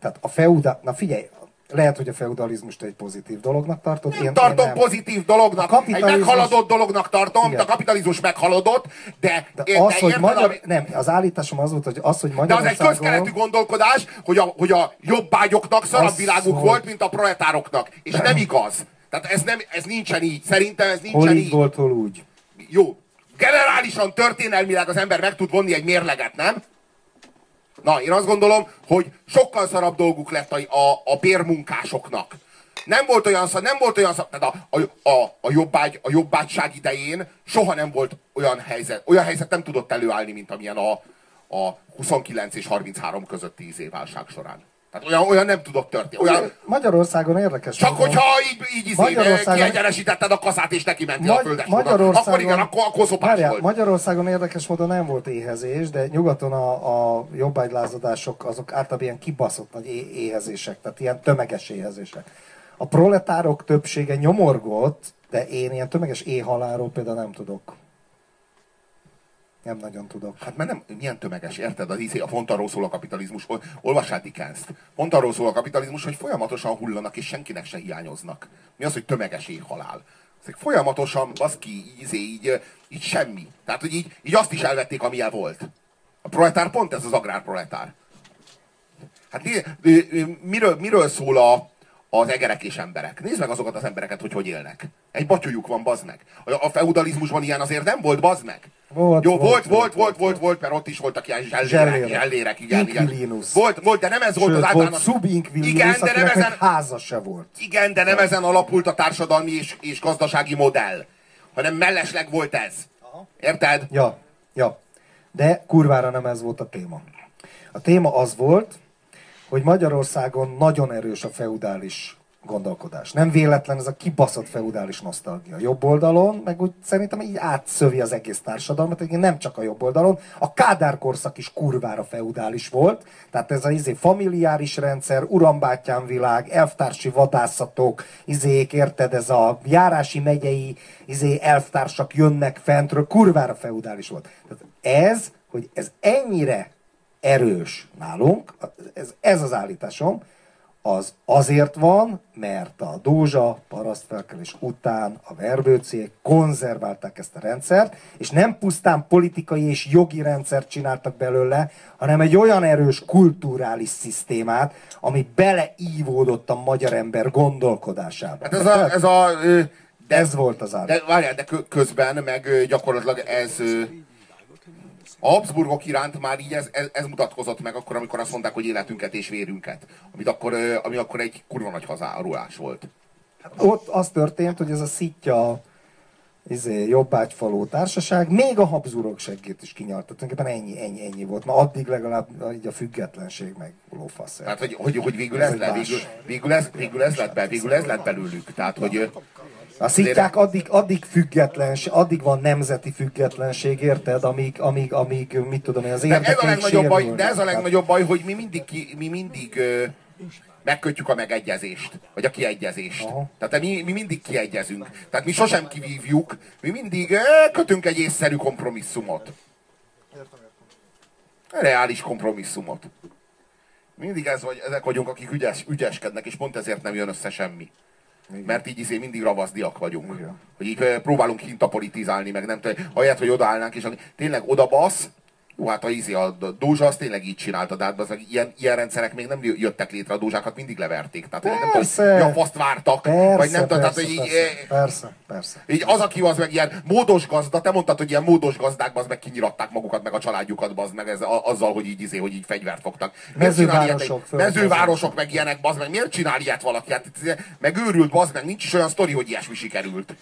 tehát a feudal, na figyelj, lehet, hogy a feudalizmust egy pozitív dolognak tartod. Nem tartom pozitív dolognak, A egy kapitalizmus- meghaladott dolognak tartom, Igen. de a kapitalizmus meghaladott, de, De de az, hogy érted, magyar, ami- nem, az állításom az volt, hogy az, hogy de az egy Magyarországon... közkeletű gondolkodás, hogy a, hogy a jobbágyoknak szarabb világuk hogy- volt, mint a proletároknak. És nem igaz. Tehát ez, nem, ez nincsen így. Szerintem ez Hol nincsen így így. volt, hol úgy. Jó, Generálisan, történelmileg az ember meg tud vonni egy mérleget, nem? Na, én azt gondolom, hogy sokkal szarabb dolguk lett a, a, a bérmunkásoknak. Nem volt olyan szar, nem volt olyan szar, tehát a, a, a, a, jobbágy, a jobbágyság idején soha nem volt olyan helyzet, olyan helyzet nem tudott előállni, mint amilyen a, a 29 és 33 közötti íz válság során. Tehát olyan, olyan nem tudott történni. Olyan, Magyarországon érdekes. csak hogyha így, így izé, Magyarországon- kiegyenesítetted a kaszát és neki mentél a Magy- földes Magyarországon, akkor igen, akkor, akkor szopás Várjál, volt. Magyarországon érdekes módon nem volt éhezés, de nyugaton a, a jobbágylázadások azok általában ilyen kibaszott nagy é- éhezések, tehát ilyen tömeges éhezések. A proletárok többsége nyomorgott, de én ilyen tömeges éhhalálról például nem tudok. Nem nagyon tudok. Hát mert nem, milyen tömeges, érted? Az izé, a pont arról szól a kapitalizmus, ol- olvassál Dickens-t. Pont arról szól a kapitalizmus, hogy folyamatosan hullanak, és senkinek se hiányoznak. Mi az, hogy tömeges éhhalál? Ezek folyamatosan, az ki, izé, így, így semmi. Tehát, hogy így, így azt is elvették, amilyen volt. A proletár pont ez az agrárproletár. Hát miről, miről szól a, az egerek és emberek? Nézd meg azokat az embereket, hogy hogy élnek. Egy batyujuk van, bazd meg. A, a feudalizmusban ilyen azért nem volt, bazd meg. Volt, Jó, volt, volt, volt, volt, volt, volt, volt, mert ott is voltak ilyen zsellérek, Zsellérek. zsellérek igen, igen. Volt, volt, de nem ez volt Sőt, az volt általános... subinkvilius, Igen, de nem ezen, háza se volt. igen, de nem ezen alapult a társadalmi és, és gazdasági modell, hanem mellesleg volt ez. Érted? Ja, ja. De kurvára nem ez volt a téma. A téma az volt, hogy Magyarországon nagyon erős a feudális gondolkodás. Nem véletlen ez a kibaszott feudális nosztalgia. Jobb oldalon, meg úgy szerintem így átszövi az egész társadalmat, egyébként nem csak a jobb oldalon. A Kádár korszak is kurvára feudális volt, tehát ez a izé familiáris rendszer, urambátyám világ, elvtársi vadászatok, izék, érted, ez a járási megyei izé, elvtársak jönnek fentről, kurvára feudális volt. Tehát ez, hogy ez ennyire erős nálunk, ez, ez az állításom, az azért van, mert a Dózsa parasztfelkelés után a verbőciek konzerválták ezt a rendszert, és nem pusztán politikai és jogi rendszert csináltak belőle, hanem egy olyan erős kulturális szisztémát, ami beleívódott a magyar ember gondolkodásába. Hát ez a, ez a ö, de, ez volt az állítás. de várjál, de kö- közben meg gyakorlatilag ez ö, a Habsburgok iránt már így ez, ez, ez mutatkozott meg akkor, amikor azt mondták, hogy életünket és vérünket. Amit akkor, ami akkor egy kurva nagy hazárulás volt. Ott az történt, hogy ez a szitja izé, jobbágyfaló társaság még a Habsburgok seggét is kinyalta. Tulajdonképpen ennyi, ennyi, ennyi volt. Ma addig legalább így a függetlenség meg lófasz. Tehát, hogy, hogy, hogy végül ez Ez lett, végül, végül, ez, végül, ez lett be, végül ez lett belőlük. Tehát, hogy A szitják addig, addig függetlenség, addig van nemzeti függetlenség, érted, amíg, amíg, amíg mit tudom én, az de ez a legnagyobb baj, de ez a legnagyobb baj, hogy mi mindig, ki, mi mindig ö, megkötjük a megegyezést, vagy a kiegyezést. Aha. Tehát mi, mi mindig kiegyezünk. Tehát mi sosem kivívjuk, mi mindig ö, kötünk egy észszerű kompromisszumot. Reális kompromisszumot. Mindig ez vagy, ezek vagyunk, akik ügyes, ügyeskednek, és pont ezért nem jön össze semmi. Mert így izé mindig ravaszdiak vagyunk. Igen. Hogy így próbálunk hintapolitizálni, meg nem tudom, ahelyett, hogy odaállnánk, és tényleg oda basz, jó, hát a, izé, a Dózsa az tényleg így csinálta, de hát az, ilyen, ilyen rendszerek még nem jöttek létre, a Dózsákat mindig leverték. Tehát hogy nem tudom, Persze. hogy faszt vártak, Persze, vagy nem tudom, tehát persze, hogy így, persze, eh, persze, persze. így az, aki az meg ilyen módos gazda, te mondtad, hogy ilyen módos gazdák, az meg kinyiratták magukat, meg a családjukat, bazd meg ez, azzal, hogy így, izé, hogy így fegyvert fogtak. Miért ilyet Mezővárosok, Mezővárosok meg ilyenek, bazd meg. Miért csinál ilyet valaki? Hát, ez- meg őrült, bazd meg. Nincs is olyan sztori, hogy ilyesmi sikerült.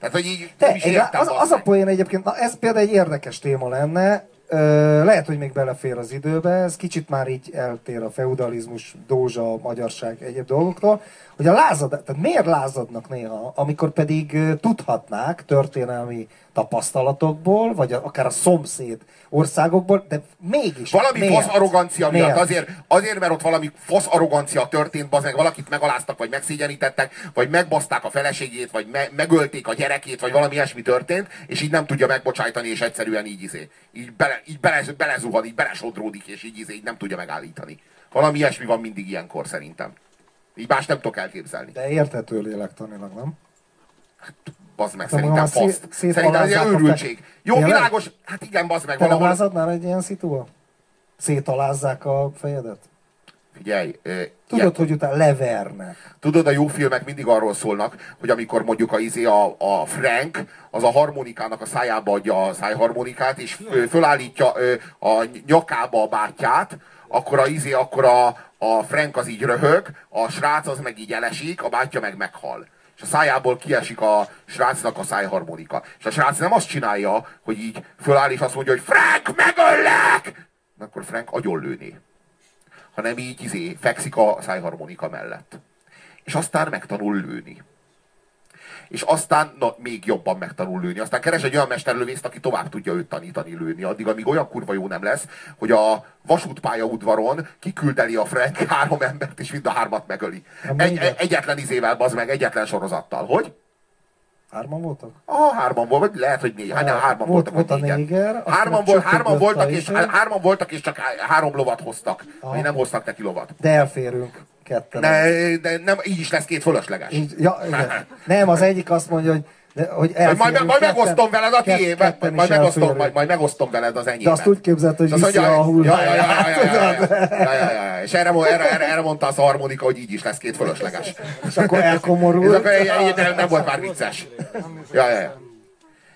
Tehát, hogy így De nem is egy- az, az a poén egyébként, na ez például egy érdekes téma lenne, Ö, lehet, hogy még belefér az időbe, ez kicsit már így eltér a feudalizmus, dózsa, magyarság, egyéb dolgoktól, hogy a lázad, tehát miért lázadnak néha, amikor pedig tudhatnák történelmi tapasztalatokból, vagy akár a szomszéd országokból, de mégis. Valami miért? fasz arrogancia miatt, Miért? azért, azért, mert ott valami fasz arrogancia történt, bazd meg, valakit megaláztak, vagy megszégyenítettek, vagy megbaszták a feleségét, vagy me- megölték a gyerekét, vagy valami ilyesmi történt, és így nem tudja megbocsájtani, és egyszerűen így izé, így, bele, így bele, belezuhan, így belesodródik, és így izé, így nem tudja megállítani. Valami ilyesmi van mindig ilyenkor szerintem. Így más nem tudok elképzelni. De érthető lélektanilag, nem? Bazd meg, De szerintem magam szét- faszt. Szerintem ez egy őrültség. Jó, Tényleg? világos, hát igen, bazd meg, Te valahol. lázadnál egy ilyen szitua? Szétalázzák a fejedet? Figyelj, ö, Tudod, ilyen- hogy utána levernek. Tudod, a jó filmek mindig arról szólnak, hogy amikor mondjuk a, izé, a, a Frank az a harmonikának a szájába adja a szájharmonikát, és fölállítja a nyakába a bátyját, akkor a, izé, akkor a, a Frank az így röhög, a srác az meg így elesik, a bátyja meg meghal. És a szájából kiesik a srácnak a szájharmonika. És a srác nem azt csinálja, hogy így föláll és azt mondja, hogy Frank, megöllek! Akkor Frank agyonlőné hanem így izé, fekszik a szájharmonika mellett. És aztán megtanul lőni. És aztán na, még jobban megtanul lőni. Aztán keres egy olyan mesterlövészt, aki tovább tudja őt tanítani lőni. Addig, amíg olyan kurva jó nem lesz, hogy a vasútpálya udvaron kiküldeli a Frank három embert, és mind a hármat megöli. Egy, egy, egyetlen izével, bazd meg, egyetlen sorozattal. Hogy? Hárman voltak? Ah, hárman volt, vagy lehet, hogy négy. Hát, nem, hárman Volt- voltak, volt a néger, hárman, volt, hárman, voltak, és, hárman voltak, és csak há- három lovat hoztak. Vagy nem hoztak neki lovat. De elférünk ketten. De, de nem, így is lesz két fölösleges. Így, ja, igen. Nem, az egyik azt mondja, hogy, de, hogy Majd, elférünk majd, majd ketten- megosztom veled a ketten majd, is megosztom, majd, majd megosztom veled az enyémet. De azt úgy képzeld, hogy És viszi mondja, a hulláját. És erre, erre, erre, erre mondta az harmonika, hogy így is lesz két fölösleges. És akkor És elkomorult. akkor nem, nem volt már vicces. Ja, ja, ja.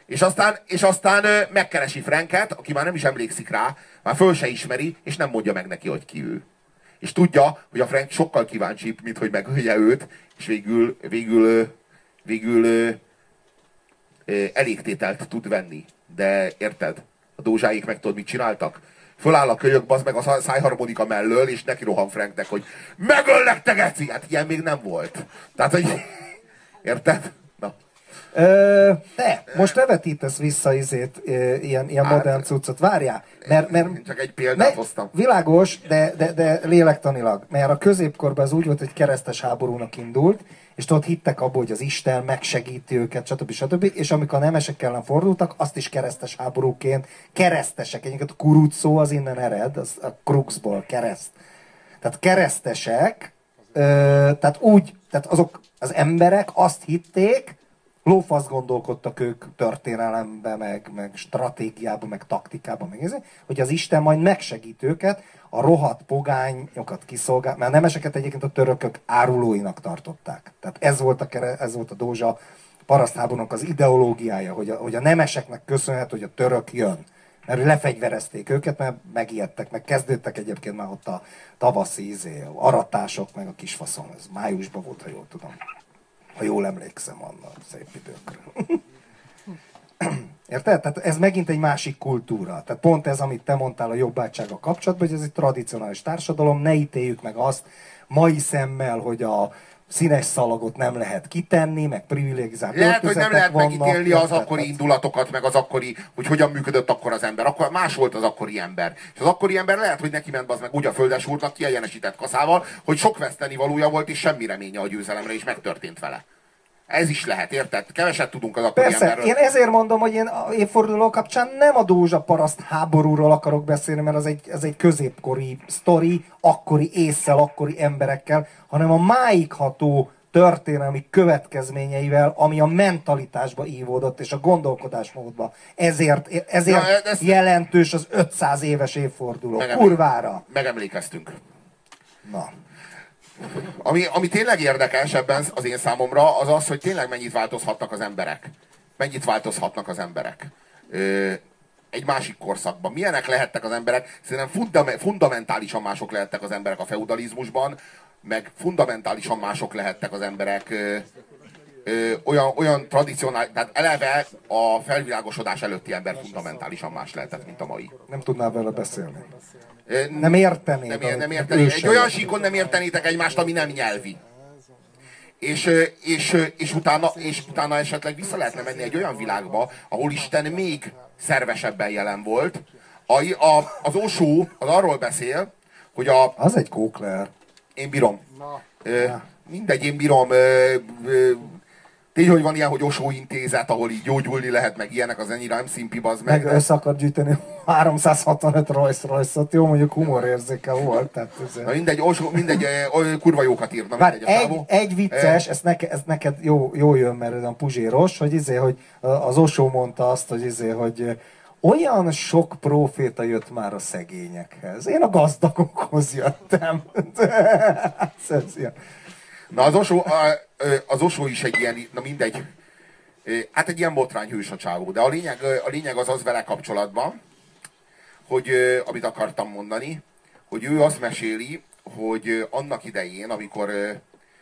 És aztán, és aztán megkeresi Franket, aki már nem is emlékszik rá, már föl se ismeri, és nem mondja meg neki, hogy ki ő. És tudja, hogy a Frank sokkal kíváncsibb, mint hogy megölje őt, és végül, végül, végül elégtételt tud venni. De érted? A dózsáik meg tudod, mit csináltak? Föláll a kölyök, bazd meg a szá- szájharmonika mellől, és neki rohan Franknek, hogy megöllek te geci! Hát ilyen még nem volt. Tehát, hogy... Érted? Ö, de, most ne vetítesz vissza izét, ilyen, ilyen Hát- modern cuccot. Várjál, mert, mert csak egy példát hoztam. Világos, de, de, de lélektanilag. Mert a középkorban az úgy volt, hogy keresztes háborúnak indult, és ott hittek abba, hogy az Isten megsegíti őket, stb. stb. És amikor a nemesek ellen fordultak, azt is keresztes háborúként, keresztesek, egyébként a kuruc szó az innen ered, az a kruxból, kereszt. Tehát keresztesek, ö, tehát úgy, tehát azok az emberek azt hitték, lófasz gondolkodtak ők történelembe, meg, meg stratégiába, meg taktikába, meg ez, hogy az Isten majd megsegít őket, a rohadt pogányokat kiszolgál, mert a nemeseket egyébként a törökök árulóinak tartották. Tehát ez volt a, kere, ez volt a Dózsa parasztháborúnak az ideológiája, hogy a, hogy a nemeseknek köszönhető, hogy a török jön. Mert lefegyverezték őket, mert megijedtek, meg kezdődtek egyébként már ott a tavaszi izé, aratások, meg a kisfaszon. Ez májusban volt, ha jól tudom. Ha jól emlékszem annak szép időkre. Érted? Tehát ez megint egy másik kultúra. Tehát pont ez, amit te mondtál a jobbátsága kapcsolatban, hogy ez egy tradicionális társadalom, ne ítéljük meg azt mai szemmel, hogy a színes szalagot nem lehet kitenni, meg privilegizált Lehet, hogy nem lehet vannak, megítélni az érted? akkori indulatokat, meg az akkori, hogy hogyan működött akkor az ember. Akkor más volt az akkori ember. És az akkori ember lehet, hogy neki ment az meg úgy a földes úrnak kiegyenesített kaszával, hogy sok veszteni valója volt, és semmi reménye a győzelemre, és megtörtént vele. Ez is lehet, érted? Keveset tudunk az akkori Persze, emberről. én ezért mondom, hogy én évforduló kapcsán nem a Dózsa paraszt háborúról akarok beszélni, mert az egy, ez egy középkori sztori, akkori észszel, akkori emberekkel, hanem a máig ható történelmi következményeivel, ami a mentalitásba ívódott, és a gondolkodásmódba. Ezért, ezért Ja, ezt- jelentős az 500 éves évforduló. Megemlé- Kurvára! Megemlékeztünk. Na. Ami, ami tényleg érdekes ebben az én számomra, az az, hogy tényleg mennyit változhatnak az emberek. Mennyit változhatnak az emberek. Ö, egy másik korszakban. Milyenek lehettek az emberek? Szerintem fundame, fundamentálisan mások lehettek az emberek a feudalizmusban, meg fundamentálisan mások lehettek az emberek ö, ö, olyan, olyan tradicionális, tehát eleve a felvilágosodás előtti ember fundamentálisan más lehetett, mint a mai. Nem tudnál vele beszélni. Nem értenéd. nem, nem érteni. Egy olyan síkon nem értenétek egymást, ami nem nyelvi. És, és, és, utána, és utána esetleg vissza lehetne menni egy olyan világba, ahol Isten még szervesebben jelen volt. A, a, az Osó az arról beszél, hogy a, Az egy kókler. én bírom. Na, Ö, mindegy, én bírom. Ö, ö, tény, hogy van ilyen, hogy Osó intézet, ahol így gyógyulni lehet, meg ilyenek, az ennyire nem szimpi, meg. Meg össze akar gyűjteni 365 Rolls Royce-ot, jó, mondjuk humorérzéke volt, tehát ez... Na mindegy, Osó, mindegy, ö, ö, kurva jókat írt. Na Várj, mindegy, egy, csávó. egy vicces, ez, neke, ez neked jó, jó jön, mert olyan puzséros, hogy izé, hogy az Osó mondta azt, hogy izé, hogy olyan sok proféta jött már a szegényekhez. Én a gazdagokhoz jöttem. Ez ilyen. Na az Osó, a- az Osó is egy ilyen, na mindegy, hát egy ilyen botrányhős a csávó, de a lényeg, a lényeg az az vele kapcsolatban, hogy amit akartam mondani, hogy ő azt meséli, hogy annak idején, amikor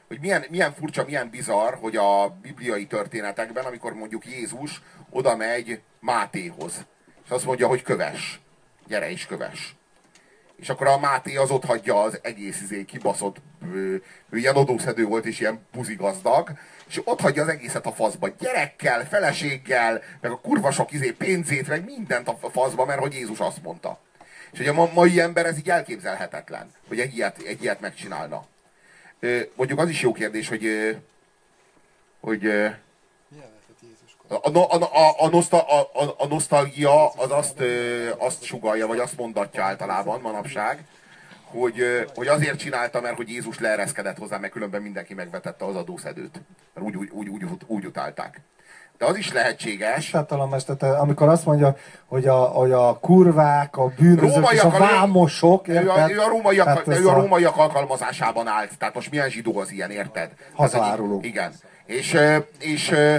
hogy milyen, milyen furcsa, milyen bizarr, hogy a bibliai történetekben, amikor mondjuk Jézus oda megy Mátéhoz, és azt mondja, hogy köves, gyere is köves. És akkor a Máté az ott hagyja az egész izé kibaszott, ő, ő ilyen adószedő volt, és ilyen buzigazdag, és ott hagyja az egészet a faszba. Gyerekkel, feleséggel, meg a kurva sok izé pénzét, meg mindent a faszba, mert hogy Jézus azt mondta. És hogy a ma- mai ember ez így elképzelhetetlen, hogy egy ilyet, egy ilyet megcsinálna. Ö, Mondjuk az is jó kérdés, hogy, hogy ö, Milyen lehetett Jézus a, a, a, a, a, noszta, a, a, a nosztalgia az azt, ö, azt sugalja, vagy azt mondatja általában manapság, hogy, hogy azért csinálta, mert hogy Jézus leereszkedett hozzá, mert különben mindenki megvetette az adószedőt. Mert úgy, úgy, úgy, úgy, úgy utálták. De az is lehetséges, Mester, te, amikor azt mondja, hogy a, hogy a kurvák, a bűnözők és a Rómaiak, vámosok, ő a, érted? ő, a rómaiak, Tehát ő a rómaiak alkalmazásában állt. Tehát most milyen zsidó az ilyen, érted? Tehát, hogy- Igen. És, és, ö,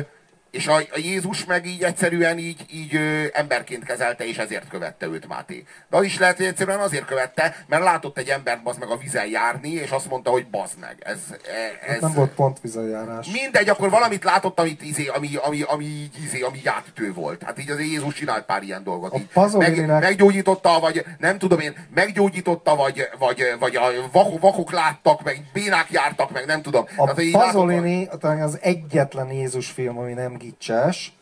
és a, a Jézus meg így egyszerűen így, így ö, emberként kezelte, és ezért követte őt Máté. De az is lehet, hogy egyszerűen azért követte, mert látott egy embert bazd meg a vizen járni, és azt mondta, hogy bazd meg. Ez, e- ez, Nem volt pont vizajárás. Mindegy, akkor valamit látott, amit izé, ami, ami, ami, így, izé, ami átütő volt. Hát így azért Jézus csinált pár ilyen dolgot. A Így. Pasolininek- meggyógyította, vagy nem tudom én, meggyógyította, vagy, vagy, vagy a vakok, vakok láttak, meg bénák jártak, meg nem tudom. A hogy így látott- az egyetlen Jézus film, ami nem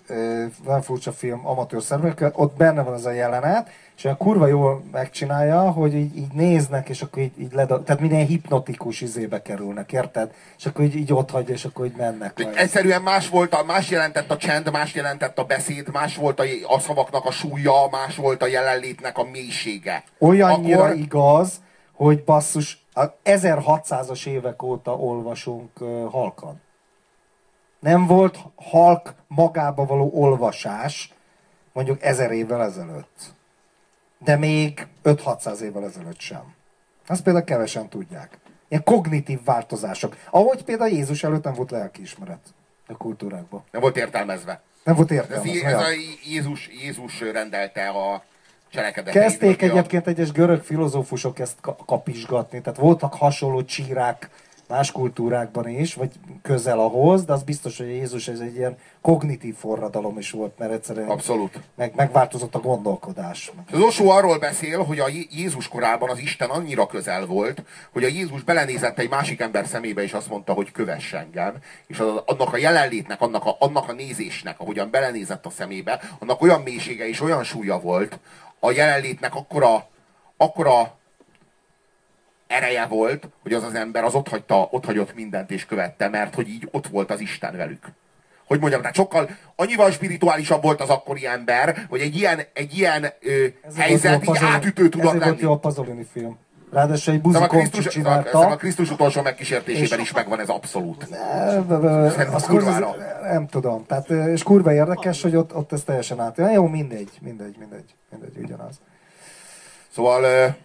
ö, nem furcsa film, amatőr szervezők, ott benne van az a jelenet, és olyan kurva jól megcsinálja, hogy így, így néznek, és akkor így, így leda, tehát minden hipnotikus izébe kerülnek, érted? És akkor így, így ott hagyja, és akkor így mennek. vele. Egyszerűen más volt, a, más jelentett a csend, más jelentett a beszéd, más volt a, a szavaknak a súlya, más volt a jelenlétnek a mélysége. Olyannyira Akkor- igaz, hogy basszus, a 1600-as évek óta olvasunk uh, halkan. Nem volt halk magába való olvasás mondjuk ezer évvel ezelőtt. De még 5-600 évvel ezelőtt sem. Azt például kevesen tudják. Ilyen kognitív változások. Ahogy például Jézus előtt nem volt lelkiismeret a kultúrákban. Nem volt értelmezve. Nem volt Ez, értelme. ez a Jézus, Jézus rendelte a cselekedeteit. Kezdték egyébként egyes görög filozófusok ezt ka- kapizsgatni, tehát voltak hasonló csírák más kultúrákban is, vagy közel ahhoz, de az biztos, hogy Jézus ez egy ilyen kognitív forradalom is volt, mert egyszerűen Abszolút. meg, megváltozott a gondolkodás. Az Osó arról beszél, hogy a Jé- Jézus korában az Isten annyira közel volt, hogy a Jézus belenézett egy másik ember szemébe, és azt mondta, hogy kövess engem. És az, annak a jelenlétnek, annak a, annak a nézésnek, ahogyan belenézett a szemébe, annak olyan mélysége és olyan súlya volt, a jelenlétnek akkora, akkora ereje volt, hogy az az ember az ott, hagyta, ott hagyott mindent és követte, mert hogy így ott volt az Isten velük. Hogy mondjam, tehát sokkal, annyival spirituálisabb volt az akkori ember, hogy egy ilyen, egy ilyen ö, helyzet így átütő tudott Ezért volt jó a Pazolini film. Ráadásul egy buzi Krisztus, csinálta. a Krisztus utolsó megkísértésében És- is megvan ez abszolút. Az kurvára. nem tudom. Tehát, és kurva érdekes, hogy ott, ott ez teljesen át. Ja, jó, mindegy, mindegy, mindegy, mindegy, ugyanaz. Szóval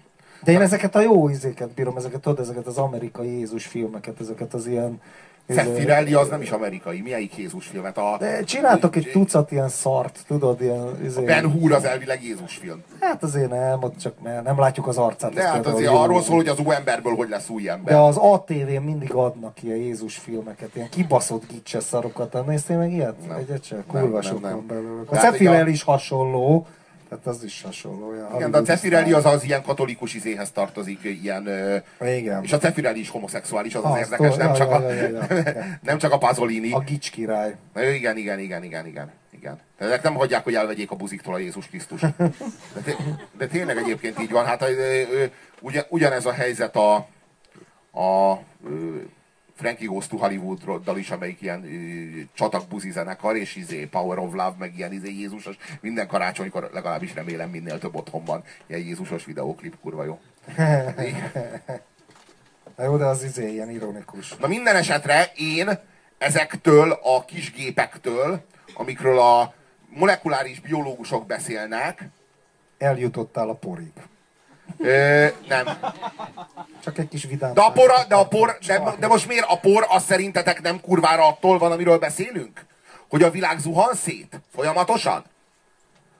De én ezeket a jó izéket bírom, ezeket tudod, ezeket az amerikai Jézus filmeket, ezeket az ilyen... Seth Firelli az nem is amerikai. Melyik Jézus filmet? A, De csináltok egy tucat ilyen szart, tudod, ilyen... Izé, Ben Hur az elvileg Jézus film. Hát azért nem, ott csak nem, nem látjuk az arcát. De az hát azért arról szól, hogy az új emberből hogy lesz új ember. De az ATV-n mindig adnak ilyen Jézus filmeket, ilyen kibaszott gicses szarokat. Néztél meg ilyet? Nem. Egyet sem? Nem, Kurva nem, nem. belőle. A a- Cefirel is hasonló, tehát az is hasonló. Olyan Igen, de a Cefirelli az az ilyen katolikus izéhez tartozik, ilyen... Igen. És a Cefirelli is homoszexuális, az az Az, érdekes, nem csak a, nem csak a Pasolini. A gics király. Igen, igen, igen, igen, igen. igen. De ezek nem hagyják, hogy elvegyék a buziktól a Jézus Krisztus. De, de tényleg egyébként így van. Hát ugyan, ugyanez a helyzet a, a Frankie Goes to Hollywood-dal is, amelyik ilyen ö, csatak buzi zenekar, és izé Power of Love, meg ilyen izé Jézusos. Minden karácsonykor legalábbis remélem minél több otthon van ilyen Jézusos videóklip, kurva jó. Na jó, de az izé ilyen ironikus. Na minden esetre én ezektől a kis gépektől, amikről a molekuláris biológusok beszélnek, Eljutottál a porig. Ö, nem. Csak egy kis vidám. De a por, de, a por de, de most miért a por az szerintetek nem kurvára attól van, amiről beszélünk? Hogy a világ zuhan szét? Folyamatosan?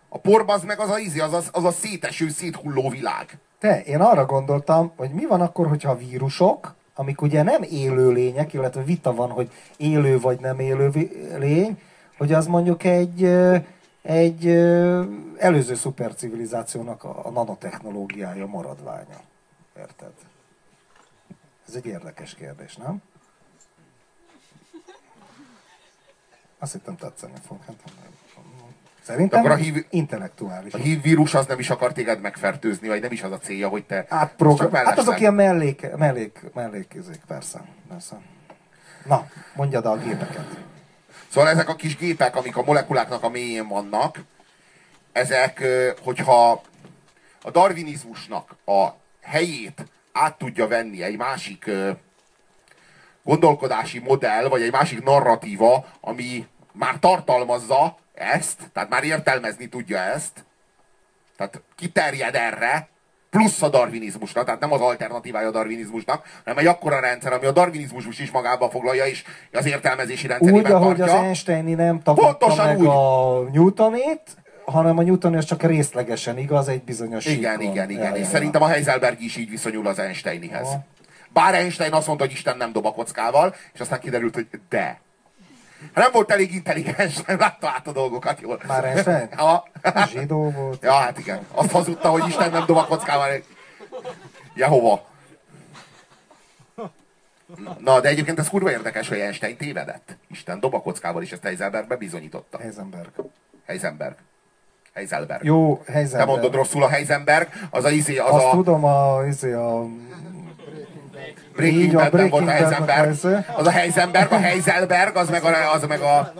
A por az meg az a ízi, az a, az a széteső, széthulló világ. Te, én arra gondoltam, hogy mi van akkor, hogyha a vírusok, amik ugye nem élő lények, illetve vita van, hogy élő vagy nem élő lény, hogy az mondjuk egy, egy előző szupercivilizációnak a, a nanotechnológiája maradványa. Érted? Ez egy érdekes kérdés, nem? Azt hittem tetszeni fog. Hát, Szerintem Akkor a hív- intellektuális. A HIV vírus az nem is akar téged megfertőzni, vagy nem is az a célja, hogy te... Átprogram... Hát azok ilyen mellék, mellék, mellékizék, persze, persze. Na, mondjad a gépeket. Szóval ezek a kis gépek, amik a molekuláknak a mélyén vannak, ezek, hogyha a darwinizmusnak a helyét át tudja venni egy másik gondolkodási modell, vagy egy másik narratíva, ami már tartalmazza ezt, tehát már értelmezni tudja ezt, tehát kiterjed erre, plusz a darwinizmusra, tehát nem az alternatívája a darwinizmusnak, hanem egy akkora rendszer, ami a darwinizmus is magába foglalja, és az értelmezési rendszerében Úgy, ahogy tartja. az Einsteini nem tagadta meg úgy. a Newtonét, hanem a Newton az csak részlegesen igaz egy bizonyos Igen, síkon. igen, igen. Ja, És ja. szerintem a Heiselberg is így viszonyul az Einsteinihez. Aha. Bár Einstein azt mondta, hogy Isten nem dob a kockával, és aztán kiderült, hogy de. Hát nem volt elég intelligens, nem látta át a dolgokat jól. Már Einstein? Ja. Zsidó volt. ja, hát igen. Azt hazudta, hogy Isten nem dob a kockával. Jehova. Na, de egyébként ez kurva érdekes, hogy Einstein tévedett. Isten dob a kockával, és ezt Heiselberg bebizonyította. Heisenberg. Heisenberg. Heiselberg. Jó, Te Heisenberg. mondod rosszul a Heisenberg, az a izé, az Azt a... tudom, a, izé, a Breaking Így a volt a Heisenberg. az- Az a Heisenberg, a Heiselberg, az meg a... Az meg a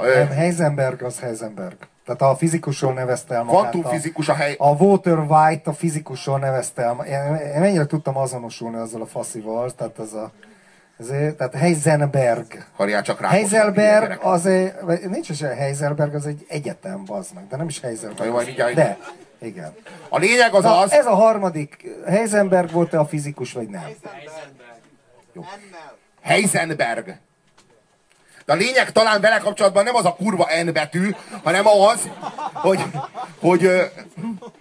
ö, nem, Heisenberg az Heisenberg. Tehát a fizikusról nevezte el magát. Kvantumfizikus a hely... A Walter White a fizikusról nevezte el. Én, én mennyire tudtam azonosulni azzal a faszival, tehát ez a ezért, tehát Heisenberg. Karjál csak rá. Heiselberg az egy, nincs is Heiselberg, az egy egyetem, bazd meg, de nem is Na jó, mindjárt- De, igen. A lényeg az Na, az... ez a harmadik. Heisenberg volt-e a fizikus, vagy nem? Heisenberg. De a lényeg talán vele kapcsolatban nem az a kurva N betű, hanem az, hogy, hogy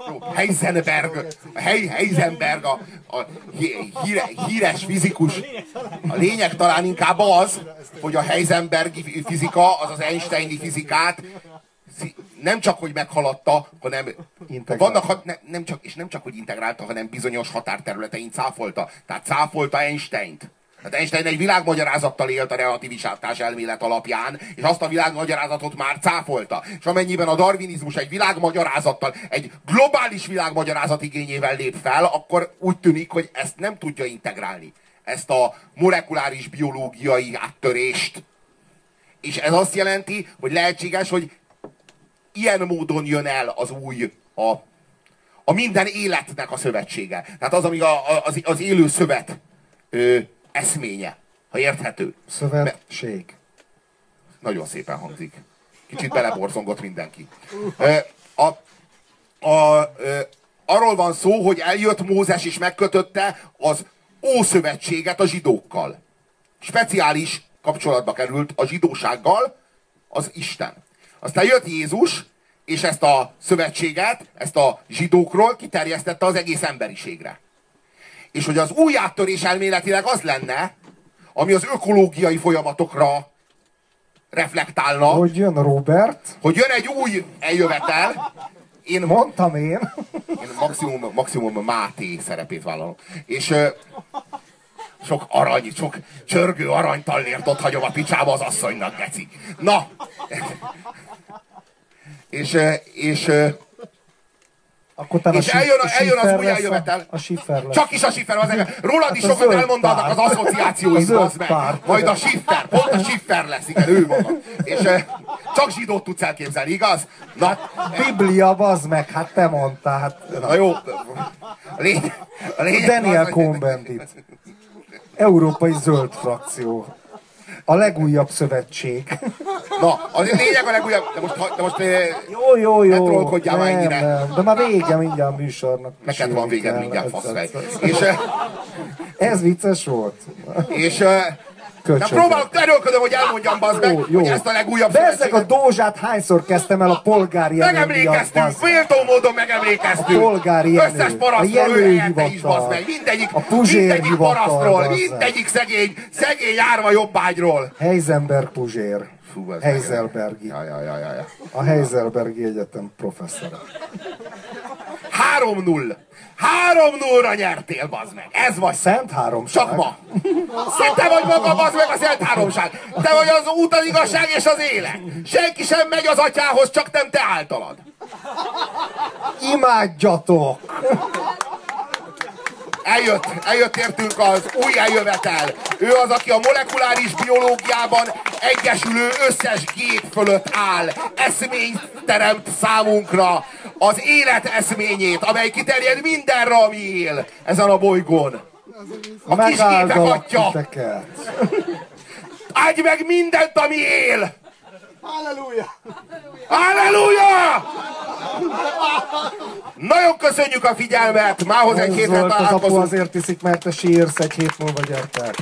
jó, Heisenberg, Hei, Heisenberg a, a hí- híre, híres fizikus. A lényeg talán inkább az, hogy a Heisenbergi fizika, az az Einsteini fizikát nem csak, hogy meghaladta, hanem Integrálta. vannak, ha- ne, nem csak, és nem csak, hogy integrálta, hanem bizonyos határterületein cáfolta. Tehát cáfolta Einsteint. Tehát Einstein egy világmagyarázattal élt a relativitás elmélet alapján, és azt a világmagyarázatot már cáfolta. És amennyiben a darwinizmus egy világmagyarázattal, egy globális világmagyarázat igényével lép fel, akkor úgy tűnik, hogy ezt nem tudja integrálni. Ezt a molekuláris biológiai áttörést. És ez azt jelenti, hogy lehetséges, hogy ilyen módon jön el az új, a, a minden életnek a szövetsége. Tehát az, ami a, az, az élő szövet ö, eszménye, ha érthető. Szövetség. Nagyon szépen hangzik. Kicsit beleborzongott mindenki. Ö, a, a, ö, arról van szó, hogy eljött Mózes és megkötötte az Ószövetséget a zsidókkal. Speciális kapcsolatba került a zsidósággal az Isten. Aztán jött Jézus, és ezt a szövetséget, ezt a zsidókról kiterjesztette az egész emberiségre. És hogy az új áttörés elméletileg az lenne, ami az ökológiai folyamatokra reflektálna, hogy, jön Robert, hogy jön egy új eljövetel, én, mondtam én, én maximum, maximum Máté szerepét vállalom. És ö, sok arany, sok csörgő aranytallért ott hagyom a picsába az asszonynak, geci. Na! És, ö, és ö, akkor utána És eljön a- eljön az új eljövetel. A, Schiffer lesz. Csak is a Schiffer az engem. Rólad is Hát sokat elmondanak az asszociációid, A zöld bazd meg. Majd a Schiffer, pont a Schiffer lesz, igen, ő maga. És eh, csak zsidót tudsz elképzelni, igaz? Na, Biblia, bazd meg, hát te mondtál. Hát, na jó. A lényeg, a lényeg Daniel az, Cohn-Bendit. Európai Zöld Frakció. A legújabb szövetség. Na, az lényeg a legújabb, de most, de most eh, Jó, jó, jó. Ne trollkodjál már ennyire. nem. De már vége mindjárt a műsornak. neked van Mesélni mindjárt faszfej. És, eh, Ez vicces volt. és nem Köcsög. próbálok, erőlködöm, hogy elmondjam, bazd meg, Jó, jó. hogy ezt a legújabb De ezek a dózsát hányszor kezdtem el a polgári Megemlékeztünk, féltó módon megemlékeztünk. A polgári elő, Összes parasztról, is, bazd meg. Mindegyik, a mindegyik parasztról, mindegyik szegény, szegény árva jobbágyról. Heisenberg Puzsér. Fú. Heiselbergi. Ja, ja, ja, ja, ja. A Heiselbergi Egyetem professzora. 3-0. 3-0-ra nyertél, bazd meg. Ez vagy. Szent háromság. Csak ma. Te vagy maga, bazd meg a szent háromság. Te vagy az út, az igazság és az élet. Senki sem megy az atyához, csak nem te általad. Imádjatok! Eljött, eljött értünk az új eljövetel. Ő az, aki a molekuláris biológiában egyesülő összes gép fölött áll. Eszményt teremt számunkra. Az élet eszményét, amely kiterjed mindenre, ami él ezen a bolygón. A kis gépek atya. Áldj meg mindent, ami él! Halleluja! Halleluja! Nagyon köszönjük a figyelmet! Mához egy apu találkozunk. azért iszik, mert te sírsz, egy hét múlva gyertek.